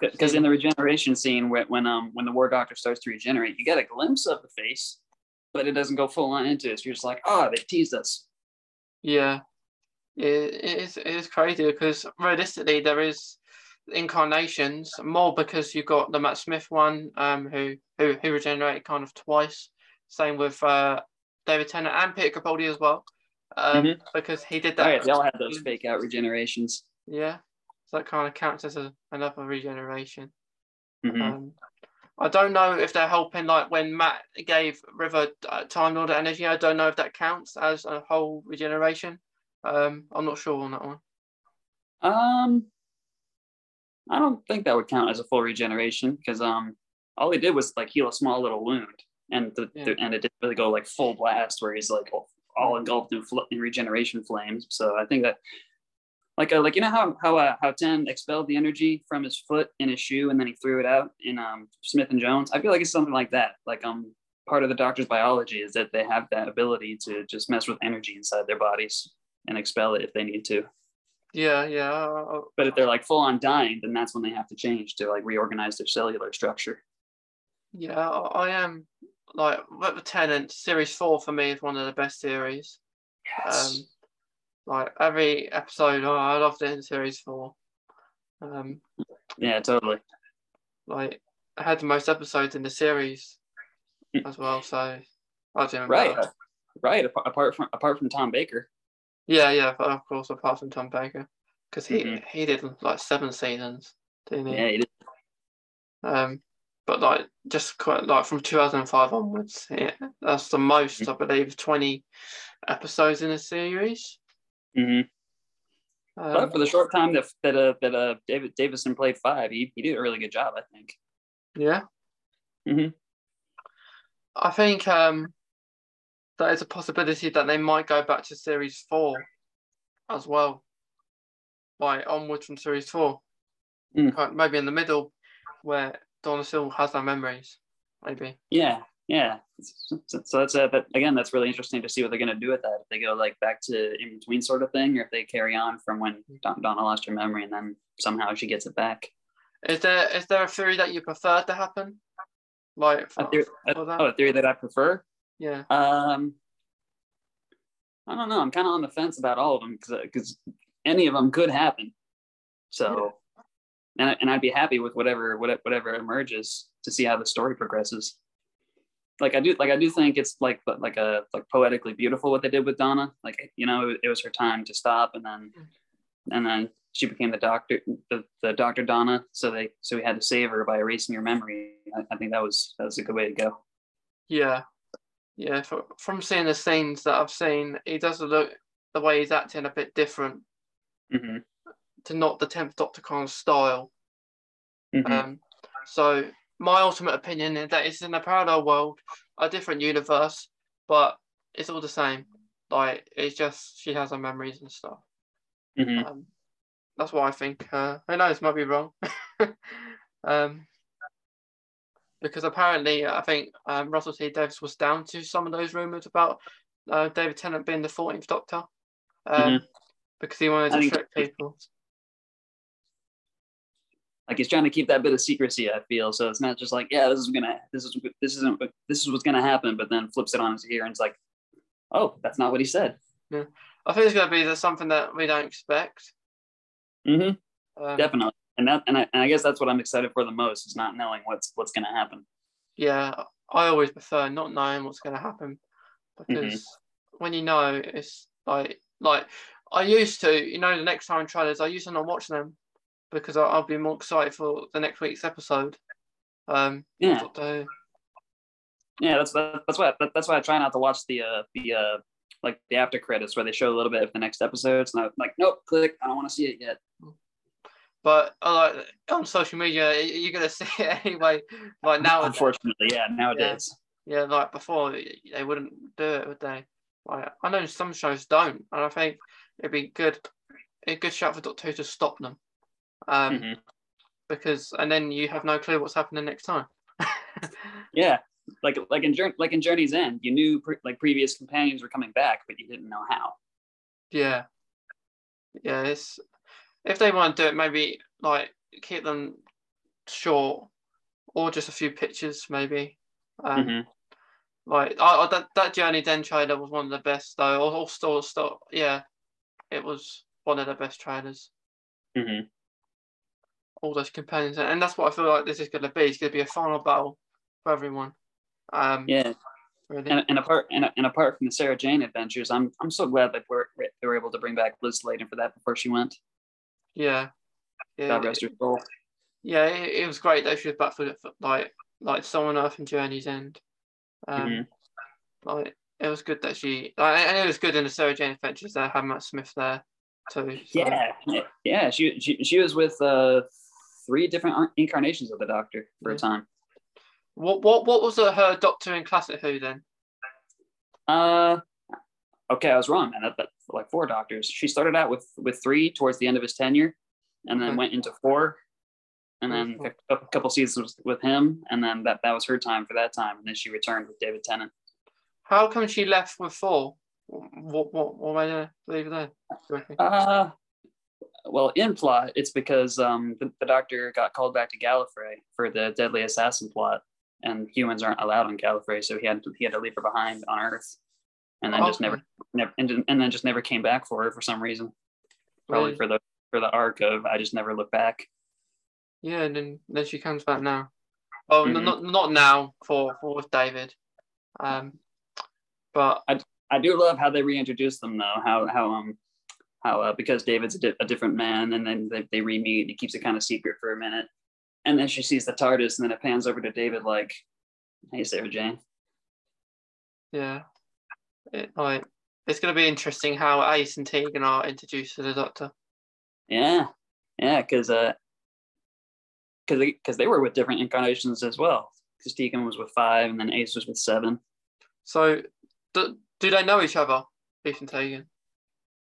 because in the regeneration scene when, when um when the war doctor starts to regenerate you get a glimpse of the face but it doesn't go full on into it so you're just like oh they teased us yeah it, it is it is crazy because realistically there is incarnations more because you've got the Matt Smith one, um, who who who regenerated kind of twice. Same with uh, David Tennant and Peter Capaldi as well, um, mm-hmm. because he did that. Oh, yeah, they all had those fake out regenerations. Yeah, so that kind of counts as a, another regeneration. Mm-hmm. Um, I don't know if they're helping, like when Matt gave River uh, Time Lord energy. I don't know if that counts as a whole regeneration. Um, I'm not sure on that one. Um, I don't think that would count as a full regeneration because um all he did was like heal a small little wound and the, yeah. the, and it didn't really go like full blast where he's like all engulfed in, fl- in regeneration flames. So I think that like uh, like you know how how uh, how Ten expelled the energy from his foot in his shoe and then he threw it out in um Smith and Jones. I feel like it's something like that. Like um part of the doctor's biology is that they have that ability to just mess with energy inside their bodies and expel it if they need to. Yeah, yeah. But if they're like full on dying, then that's when they have to change to like reorganize their cellular structure. Yeah, I am like the Tennant series four for me is one of the best series. Yes. Um, like every episode, oh, I loved it in series four. Um, yeah, totally. Like I had the most episodes in the series hmm. as well, so I. Right, right. Apart from apart from Tom Baker. Yeah, yeah, of course, apart from Tom Baker, because he mm-hmm. he did like seven seasons, didn't he? Yeah, he did. Um, but like just quite like from 2005 onwards, yeah, that's the most mm-hmm. I believe 20 episodes in a series. Mm-hmm. Um, but for the short time that that uh, that uh, David Davison played five, he he did a really good job, I think. Yeah. Mm-hmm. I think um there is a possibility that they might go back to series four as well. Like onwards from series four. Mm. Maybe in the middle where Donna still has her memories. Maybe. Yeah, yeah. So, that's uh, but again, that's really interesting to see what they're gonna do with that. If they go like back to in between sort of thing, or if they carry on from when Donna lost her memory and then somehow she gets it back. Is there is there a theory that you prefer to happen? Like for, a theory, a, oh, a theory that I prefer. Yeah. Um, I don't know. I'm kind of on the fence about all of them because any of them could happen. So, yeah. and and I'd be happy with whatever whatever emerges to see how the story progresses. Like I do, like I do think it's like like a like poetically beautiful what they did with Donna. Like you know, it, it was her time to stop, and then and then she became the doctor, the, the Doctor Donna. So they so we had to save her by erasing her memory. I, I think that was that was a good way to go. Yeah, yeah, for, from seeing the scenes that I've seen, he does look the way he's acting a bit different mm-hmm. to not the tenth Doctor of style. Mm-hmm. Um, so my ultimate opinion is that it's in a parallel world, a different universe, but it's all the same. Like it's just she has her memories and stuff. Mm-hmm. Um, that's what I think. Uh, who knows? Might be wrong. (laughs) um, because apparently I think um, Russell T Davies was down to some of those rumors about uh, David Tennant being the 14th Doctor um, mm-hmm. because he wanted to trick people. Like he's trying to keep that bit of secrecy. I feel so. It's not just like, yeah, this is gonna, this is, this isn't, this is what's gonna happen, but then flips it on his ear and it's like, oh, that's not what he said. Yeah, I think it's gonna be something that we don't expect. Mm-hmm. Um, Definitely and that and I, and I guess that's what I'm excited for the most is not knowing what's what's going to happen. Yeah, I always prefer not knowing what's going to happen because mm-hmm. when you know, it's like like I used to. You know, the next time trailers, I used to not watch them because I'll, I'll be more excited for the next week's episode. Um, yeah. Yeah, that's that's why that's why I try not to watch the uh the uh like the after credits where they show a little bit of the next episodes and I'm like nope click I don't want to see it yet. But uh, on social media, you're gonna (laughs) see it anyway. Like now, unfortunately, yeah, nowadays. Yeah, yeah, like before, they wouldn't do it, would they? Like I know some shows don't, and I think it'd be good, a good shot for Doctor Who to stop them, um, mm-hmm. because and then you have no clue what's happening next time. (laughs) yeah, like like in Journey, like in Journey's End, you knew pre- like previous companions were coming back, but you didn't know how. Yeah, yeah, it's if they want to do it, maybe like keep them short or just a few pictures, maybe. Um, mm-hmm. Like I, I, that that Journey's End trailer was one of the best though. Or, or still, still, yeah, it was one of the best trailers. Mm-hmm. All those companions, and that's what I feel like this is going to be. It's going to be a final battle for everyone. Um, yeah. Really. And, and apart and, and apart from the Sarah Jane adventures, I'm I'm so glad that we're they were able to bring back Lis Sladen for that before she went. Yeah. Yeah. Rest. Yeah, it, it, was great that she was back for, for like like someone on Earth and Journey's End. Um, mm-hmm. Like it was good that she like, and it was good in the Sarah Jane Adventures that had Matt Smith there too. So. Yeah, yeah. She, she she was with uh three different incarnations of the Doctor for yeah. a time. What what what was her Doctor in Classic Who then? Uh, okay, I was wrong, man. That, that like four doctors. She started out with with three towards the end of his tenure, and then okay. went into four, and then a couple seasons with him, and then that that was her time for that time, and then she returned with David Tennant. How come she left with four? What what what made her leave there? Uh, well, in plot, it's because um the, the doctor got called back to Gallifrey for the deadly assassin plot, and humans aren't allowed on Gallifrey, so he had to, he had to leave her behind on Earth and then just never, never and, and then just never came back for her for some reason. Probably for the for the arc of I just never look back. Yeah, and then then she comes back now. Oh, mm-hmm. not not now for for with David. Um, but I I do love how they reintroduce them though. How how um how uh, because David's a, di- a different man, and then they, they re-meet. And he keeps it kind of secret for a minute, and then she sees the TARDIS, and then it pans over to David like, "Hey, Sarah Jane." Yeah, it, like it's going to be interesting how Ace and Tegan are introduced to the Doctor. Yeah, yeah, because uh, because they, cause they were with different incarnations as well. Because Tegan was with five, and then Ace was with seven. So, do, do they know each other, Ace and Tegan?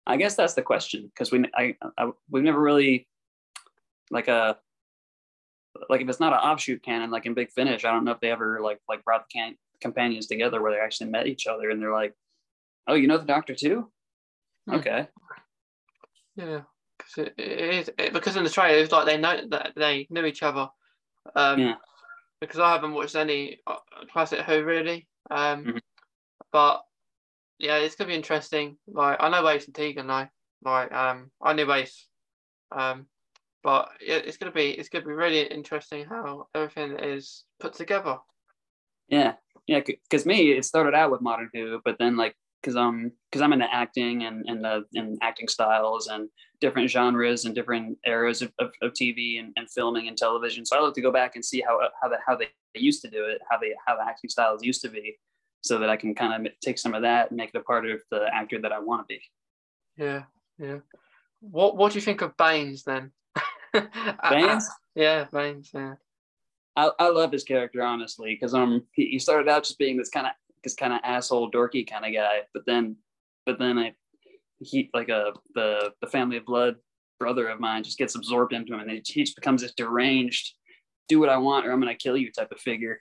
I guess that's the question because we I, I we've never really like a uh, like if it's not an offshoot canon like in Big Finish, I don't know if they ever like like brought the can- companions together where they actually met each other and they're like, Oh, you know the doctor too? Okay. Yeah, because it, it, it, because in the trailer it's like they know that they knew each other. Um, yeah. Because I haven't watched any uh, classic Who really. Um, mm-hmm. but yeah, it's gonna be interesting. Like I know Ace and Tegan now. Like um, I knew Ace. Um, but it's gonna be it's gonna be really interesting how everything is put together. Yeah, yeah. Because me, it started out with Modern Who, but then like because um because I'm into acting and and uh, and acting styles and different genres and different eras of, of, of, TV and, and filming and television. So I like to go back and see how how the, how they used to do it, how they how the acting styles used to be, so that I can kind of take some of that and make it a part of the actor that I want to be. Yeah, yeah. What what do you think of Baines then? (laughs) Baines? yeah, Baines. Yeah. I, I love his character honestly because um he, he started out just being this kind of this kind of asshole dorky kind of guy but then but then I he like a uh, the the family of blood brother of mine just gets absorbed into him and he just becomes this deranged do what I want or I'm gonna kill you type of figure.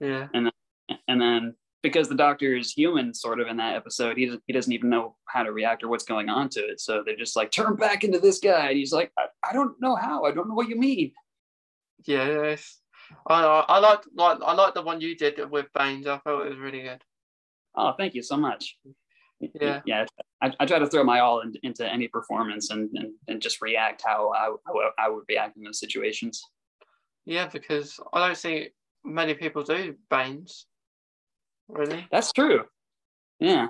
Yeah. And then, and then because the doctor is human sort of in that episode he doesn't, he doesn't even know how to react or what's going on to it. So they're just like turn back into this guy. And he's like I, I don't know how. I don't know what you mean. Yeah I, I like like I like the one you did with Baines. I thought it was really good. Oh, thank you so much. Yeah, yeah. I, I try to throw my all in, into any performance and, and and just react how I, how I would react in those situations. Yeah, because I don't see many people do Baines. Really? That's true. Yeah.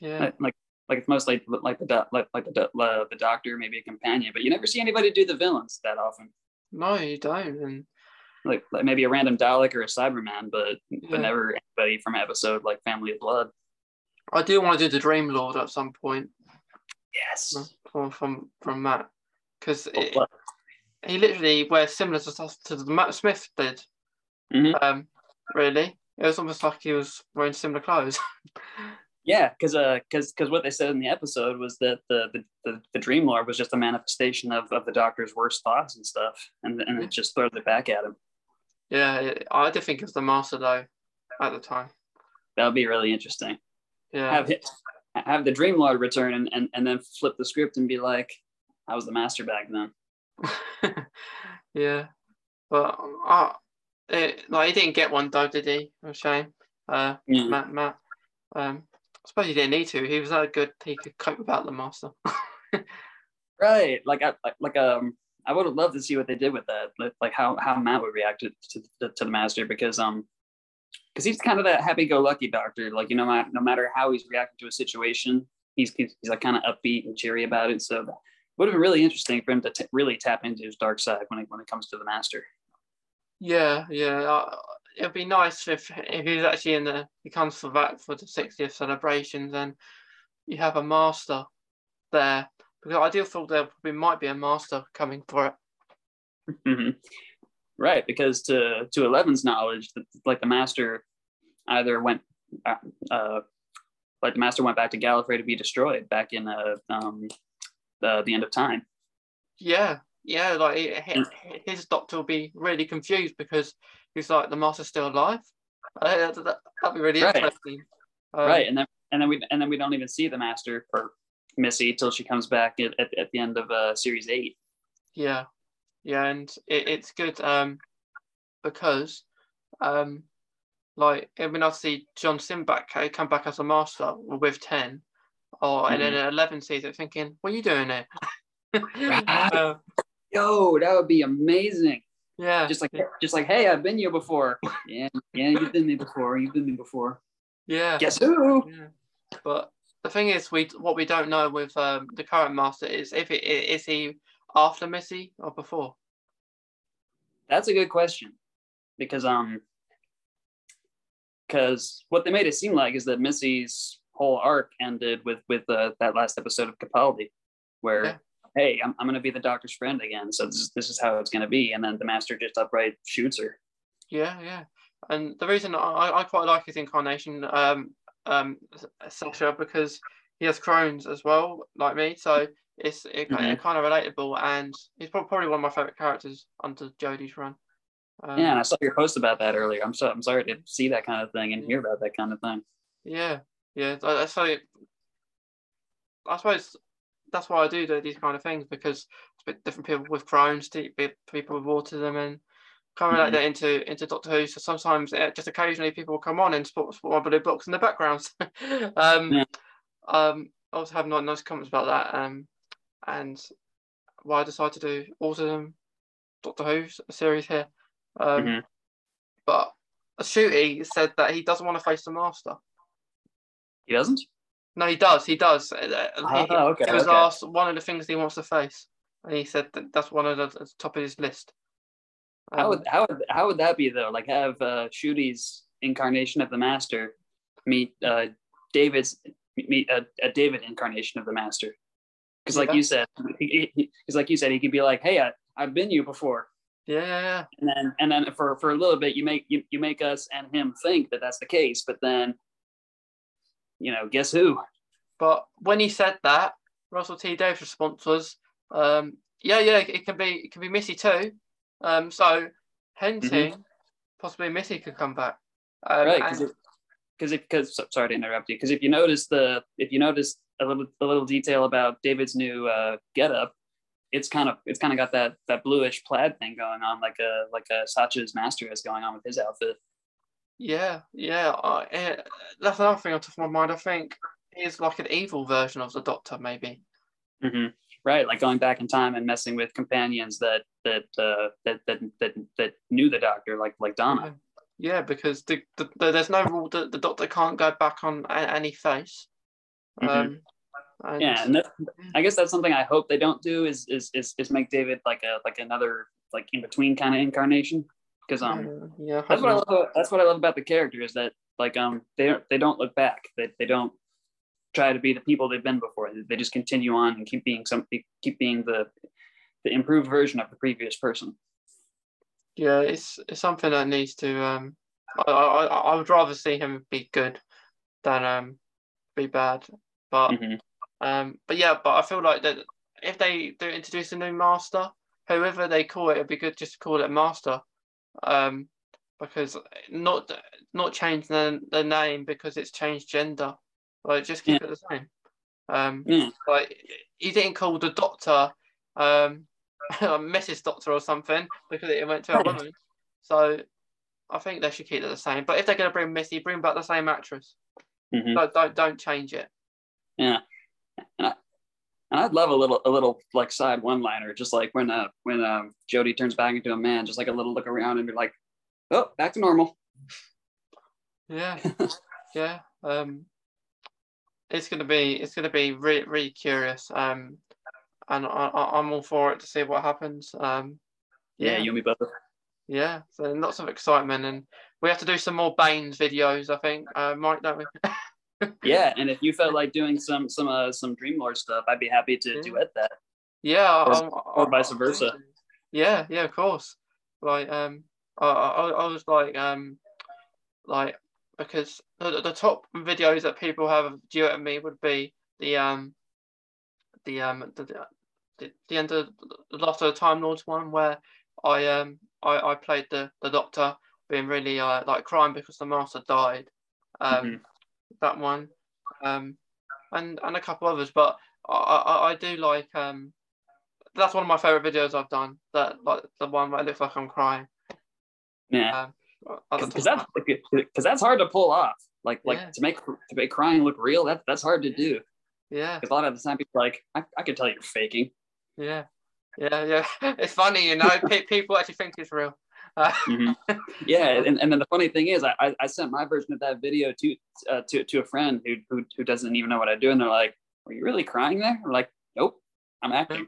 Yeah. Like like it's mostly like the like like the uh, the doctor, maybe a companion, but you never see anybody do the villains that often. No, you don't. And like, like maybe a random Dalek or a Cyberman, but Yeah. but never anybody from an episode like Family of Blood. I do want to do the Dream Lord at some point Yes. from from from Matt because Oh, he literally wears similar to stuff to the Matt Smith did. Mhm. Um, really, it was almost like he was wearing similar clothes. (laughs) Yeah, because uh, because because what they said in the episode was that the the, the, the Dream Lord was just a manifestation of, of the Doctor's worst thoughts and stuff, and and it just throws it back at him. Yeah, I did think it was the Master though at the time. That would be really interesting. Yeah, Have have the Dream Lord return and, and and then flip the script and be like, I was the Master back then. (laughs) yeah, but uh, it, like he didn't get one though, did he? A shame. Uh, Yeah. Matt, Matt. Um, I suppose he didn't need to. He was that good. He could cope without the master. (laughs) Right. Like I like, like um I would have loved to see what they did with that. Like, how how Matt would react to to, to, to the master because um because he's kind of that happy-go-lucky doctor. Like you know, no, no matter how he's reacting to a situation, he's he's, like kind of upbeat and cheery about it. So it would have been really interesting for him to t- really tap into his dark side when it when it comes to the master. yeah, yeah. Uh, it'd be nice if if he's actually in the he comes for that for the 60th celebrations and you have a master there I do thought there probably might be a master coming for it. Mhm. Right, because to to Eleven's knowledge, like the master either went, uh, uh, like the master went back to Gallifrey to be destroyed back in uh, um, the the end of time. Yeah, yeah. Like he- his doctor will be really confused because he's like the master's still alive. Uh, that, that, that'd be really Right. interesting. Um, right, and then and then we and then we don't even see the master or Missy till she comes back at, at, at the end of uh, series eight. Yeah, yeah, and it, it's good um because um like it'd be nice to see John Simm back uh, come back as a master with ten, or and then Mm-hmm. at eleven season thinking, "What are you doing there?" (laughs) Uh, Yo, that would be amazing. yeah, Just like just like, hey, I've been here before. (laughs) Yeah, yeah, you've been me before. You've been me before. yeah, Guess who? yeah. But the thing is, we what we don't know with um, the current master is if it is he after Missy or before. That's a good question because um because what they made it seem like is that Missy's whole arc ended with with uh, that last episode of Capaldi, where Yeah. hey, I'm, I'm gonna be the doctor's friend again, so this is, this is how it's gonna be, and then the master just upright shoots her. Yeah, yeah. And the reason I, I quite like his incarnation, um, um, Sacha, because he has Crohn's as well, like me. So it's it, Mhm. kind of relatable, and he's probably one of my favorite characters under Jodie's run. Um, yeah, and I saw your post about that earlier. I'm so I'm sorry to see that kind of thing and hear about that kind of thing. yeah, yeah. I- I- So I suppose that's why I do do these kind of things because it's a bit different people with Crohn's, people with autism, and kind of like Mhm. that into into Doctor Who. So sometimes uh, just occasionally people will come on and spot, spot my blue box in the background. (laughs) um, Yeah. um, I also have not nice comments about that. Um, and why I decided to do autism Doctor Who series here. Um, Mhm. but Ncuti said that he doesn't want to face the Master. He doesn't. No, he does. He does. Uh, He, Oh, okay, he was okay. asked one of the things he wants to face, and he said that that's one of the the top of his list. How Um, would how would how would that be though? Like have uh, Ncuti's incarnation of the master meet uh, David's meet a, a David incarnation of the master? Because like Yeah. you said, because like you said, he could be like, "Hey, I, I've been you before," yeah. and then and then for for a little bit, you make you, you make us and him think that that's the case, but then, you know, guess who? But when he said that, Russell T Davies' response was, um, "Yeah, yeah, it can be, it can be Missy too." Um, so hinting possibly Missy could come back. Um, right? and- Because if because so- sorry to interrupt you. Because if you notice the if you notice a little a little detail about David's new uh, getup, it's kind of it's kind of got that that bluish plaid thing going on, like a like a Sacha's master is going on with his outfit. Yeah, yeah. I, eh, that's another thing on top of my mind. I think he's like an evil version of the Doctor, maybe. hmm Right, like going back in time and messing with companions that that uh, that, that that that knew the Doctor, like like Donna. Yeah, because the, the, the there's no rule that the doctor can't go back on any face. Mm-hmm. Um, and, yeah, and that, I guess that's something I hope they don't do is is is, is make David like a like another like in between kind of incarnation because um yeah that's what I love that's what I love about the character is that like um they don't they don't look back they, they don't try to be the people they've been before they just continue on and keep being something keep being the the improved version of the previous person yeah it's it's something that needs to um I, I, I would rather see him be good than um be bad but mm-hmm. um but yeah but I feel like that if they do introduce a new master whoever they call it it'd be good just to call it master um, because not not changing the, the name because it's changed gender. Like just keep yeah. it the same. Um, yeah. like he didn't call the doctor um, (laughs) Mrs. Doctor or something because it went to a woman. So I think they should keep it the same. But if they're going to bring Missy, bring back the same actress. Mm-hmm. Don't, don't don't change it. Yeah, and, I, and I'd love a little a little like side one liner, just like when uh when um Jodie turns back into a man, just like a little look around and be like, oh, back to normal. Yeah, (laughs) yeah. Um, it's gonna be it's gonna be really really curious. Um, and I, am all for it to see what happens. Um, yeah, yeah you and me both. Yeah, so lots of excitement, and we have to do some more Baines videos. I think, uh, Mike, don't we? (laughs) yeah, and if you felt like doing some some uh, some Dreamlord stuff, I'd be happy to yeah. duet that. Yeah, or, I'll, or I'll, vice versa. Yeah, yeah, of course. Like, um, I, I, I was like, um, like because the, the top videos that people have of duet me would be the um, the um, the, the, the end of the last of the Time Lords one where I um I, I played the the Doctor being really uh, like crying because the Master died. Um, mm-hmm that one, um, and and a couple others. But I, I, I do like um, that's one of my favorite videos I've done. That like the one where it looks like I'm crying. Yeah, because that's because that's hard to pull off. Like like yeah. to make to make crying look real. That that's hard to do. Yeah, because a lot of the time people like I, I can tell you're faking. Yeah, yeah, yeah. (laughs) It's funny, you know. people actually think it's real (laughs) mm-hmm. Yeah, and, and then the funny thing is, I, I sent my version of that video to uh, to to a friend who, who who doesn't even know what I do, and they're like, "Are you really crying there?" I'm like, "Nope, I'm acting."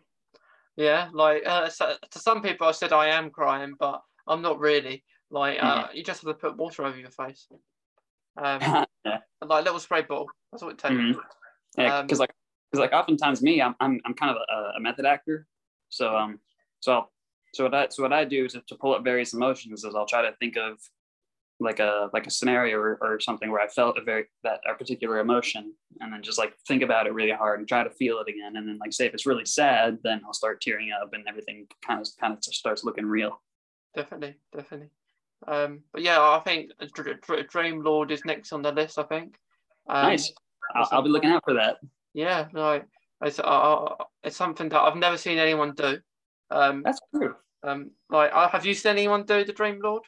Yeah, like uh, so, to some people, I said I am crying, but I'm not really. Like, uh, you just have to put water over your face. Um, (laughs) yeah. like a little spray bottle. That's what it takes. Mm-hmm. Yeah, because um, like, because like oftentimes me, I'm I'm I'm kind of a, a method actor, so um, so I'll so what I so what I do to, to pull up various emotions is I'll try to think of like a like a scenario or, or something where I felt a very that a particular emotion and then just like think about it really hard and try to feel it again and then like say if it's really sad then I'll start tearing up and everything kind of kind of starts looking real. Definitely, definitely. Um, but yeah, I think Dream Lord is next on the list. I think. Um, nice. I'll, I'll, be looking out for that. Yeah, no, it's uh, it's something that I've never seen anyone do. Um, That's true. Um, like, uh, have you seen anyone do the Dream Lord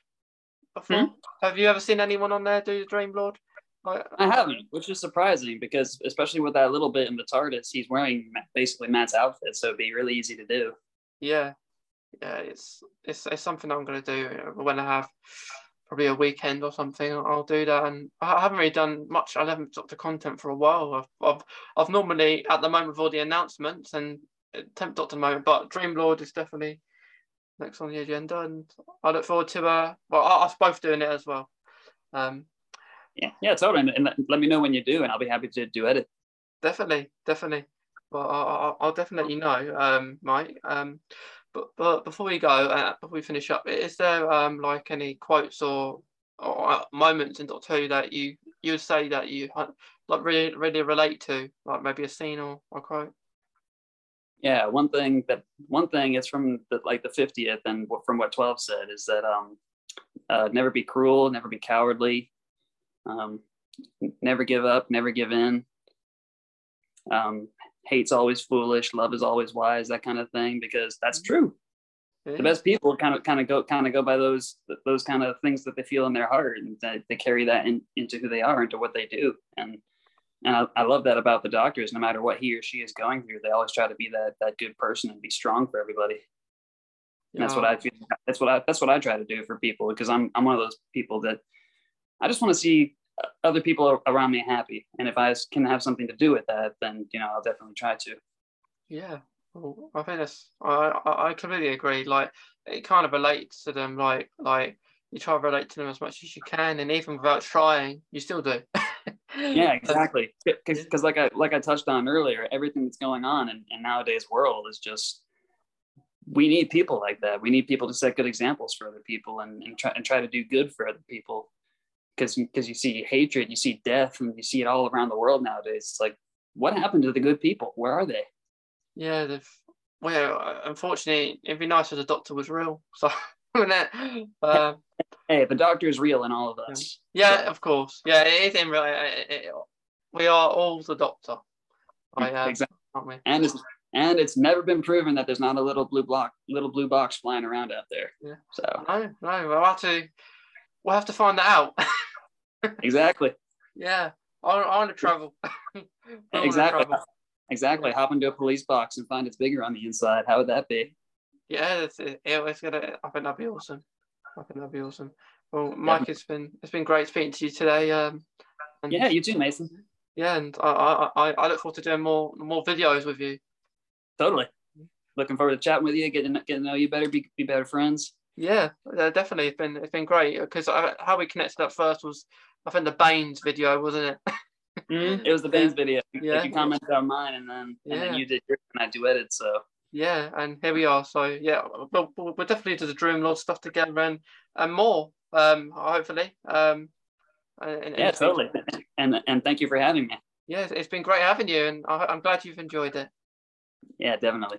before? Hmm? Have you ever seen anyone on there do the Dream Lord? Like, I haven't, which is surprising because, especially with that little bit in the TARDIS, he's wearing basically Matt's outfit, so it'd be really easy to do. Yeah, yeah, it's it's, it's something I'm gonna do when I have probably a weekend or something. I'll do that, and I haven't really done much. I haven't got the content for a while. I've, I've I've normally at the moment with all the announcements and Temp Doctor moment, but Dream Lord is definitely next on the agenda, and I look forward to uh well us both doing it as well. Um, yeah, yeah, totally. And, and let me know when you do, and I'll be happy to do edit. Definitely, definitely. Well, I'll, I'll definitely know, um, Mike. Um, but but before we go, uh, before we finish up, is there um like any quotes or or uh, moments in Doctor Who that you you would say that you like really really relate to, like maybe a scene or a quote? yeah one thing that one thing is from the, like the 50th and from what 12 said is that um uh, never be cruel never be cowardly um, never give up never give in um, hate's always foolish love is always wise that kind of thing because that's mm-hmm. true yeah. the best people kind of kind of go kind of go by those those kind of things that they feel in their heart and they, they carry that in, into who they are into what they do and and I, I, love that about the doctors no matter what he or she is going through they always try to be that that good person and be strong for everybody And that's what I feel. That's what I that's what I try to do for people because I'm I'm one of those people that I just want to see other people around me happy, and if I can have something to do with that, then you know I'll definitely try to. Yeah, well, I think that's I I completely agree. Like it kind of relates to them. Like like you try to relate to them as much as you can, and even without trying, you still do. (laughs) yeah, exactly. Because like I like I touched on earlier, everything that's going on in, in nowadays world is just we need people like that. We need people to set good examples for other people and, and try and try to do good for other people. Because because you see hatred, you see death, and you see it all around the world nowadays. It's like, what happened to the good people? Where are they? Yeah, they've well, unfortunately, it'd be nice if the doctor was real. (laughs) So, uh, hey, the doctor is real in all of us. Yeah, so. of course. Yeah, it is in real. It, it, we are all the doctor. I, uh, exactly. And it's and it's never been proven that there's not a little blue block, little blue box flying around out there. Yeah. So no, no, we'll have to, we'll have to find that out. (laughs) exactly. Yeah, I, I want to travel. (laughs) exactly. Exactly. Yeah. Hop into a police box and find it's bigger on the inside. How would that be? Yeah, it's, it, it's gonna. I think that'd be awesome. I think that'd be awesome. Well, Mike, yeah. it's been it's been great speaking to you today. Um, yeah, you too, Mason. Yeah, and I, I I look forward to doing more more videos with you. Totally. Looking forward to chatting with you, getting getting to know you better, be be better friends. Yeah, definitely. It's been it's been great because how we connected at first was I think the Baines video, wasn't it? (laughs) Mm-hmm. It was the Baines video. Yeah. Like you commented on mine, and then and then you did yours, and I duetted. So yeah, and here we are. So yeah, we'll, we'll definitely do the Dream Lord stuff together and and more. Um, hopefully. Um, in, yeah, in totally. And and thank you for having me. Yeah, it's been great having you, and I, I'm glad you've enjoyed it. Yeah, definitely.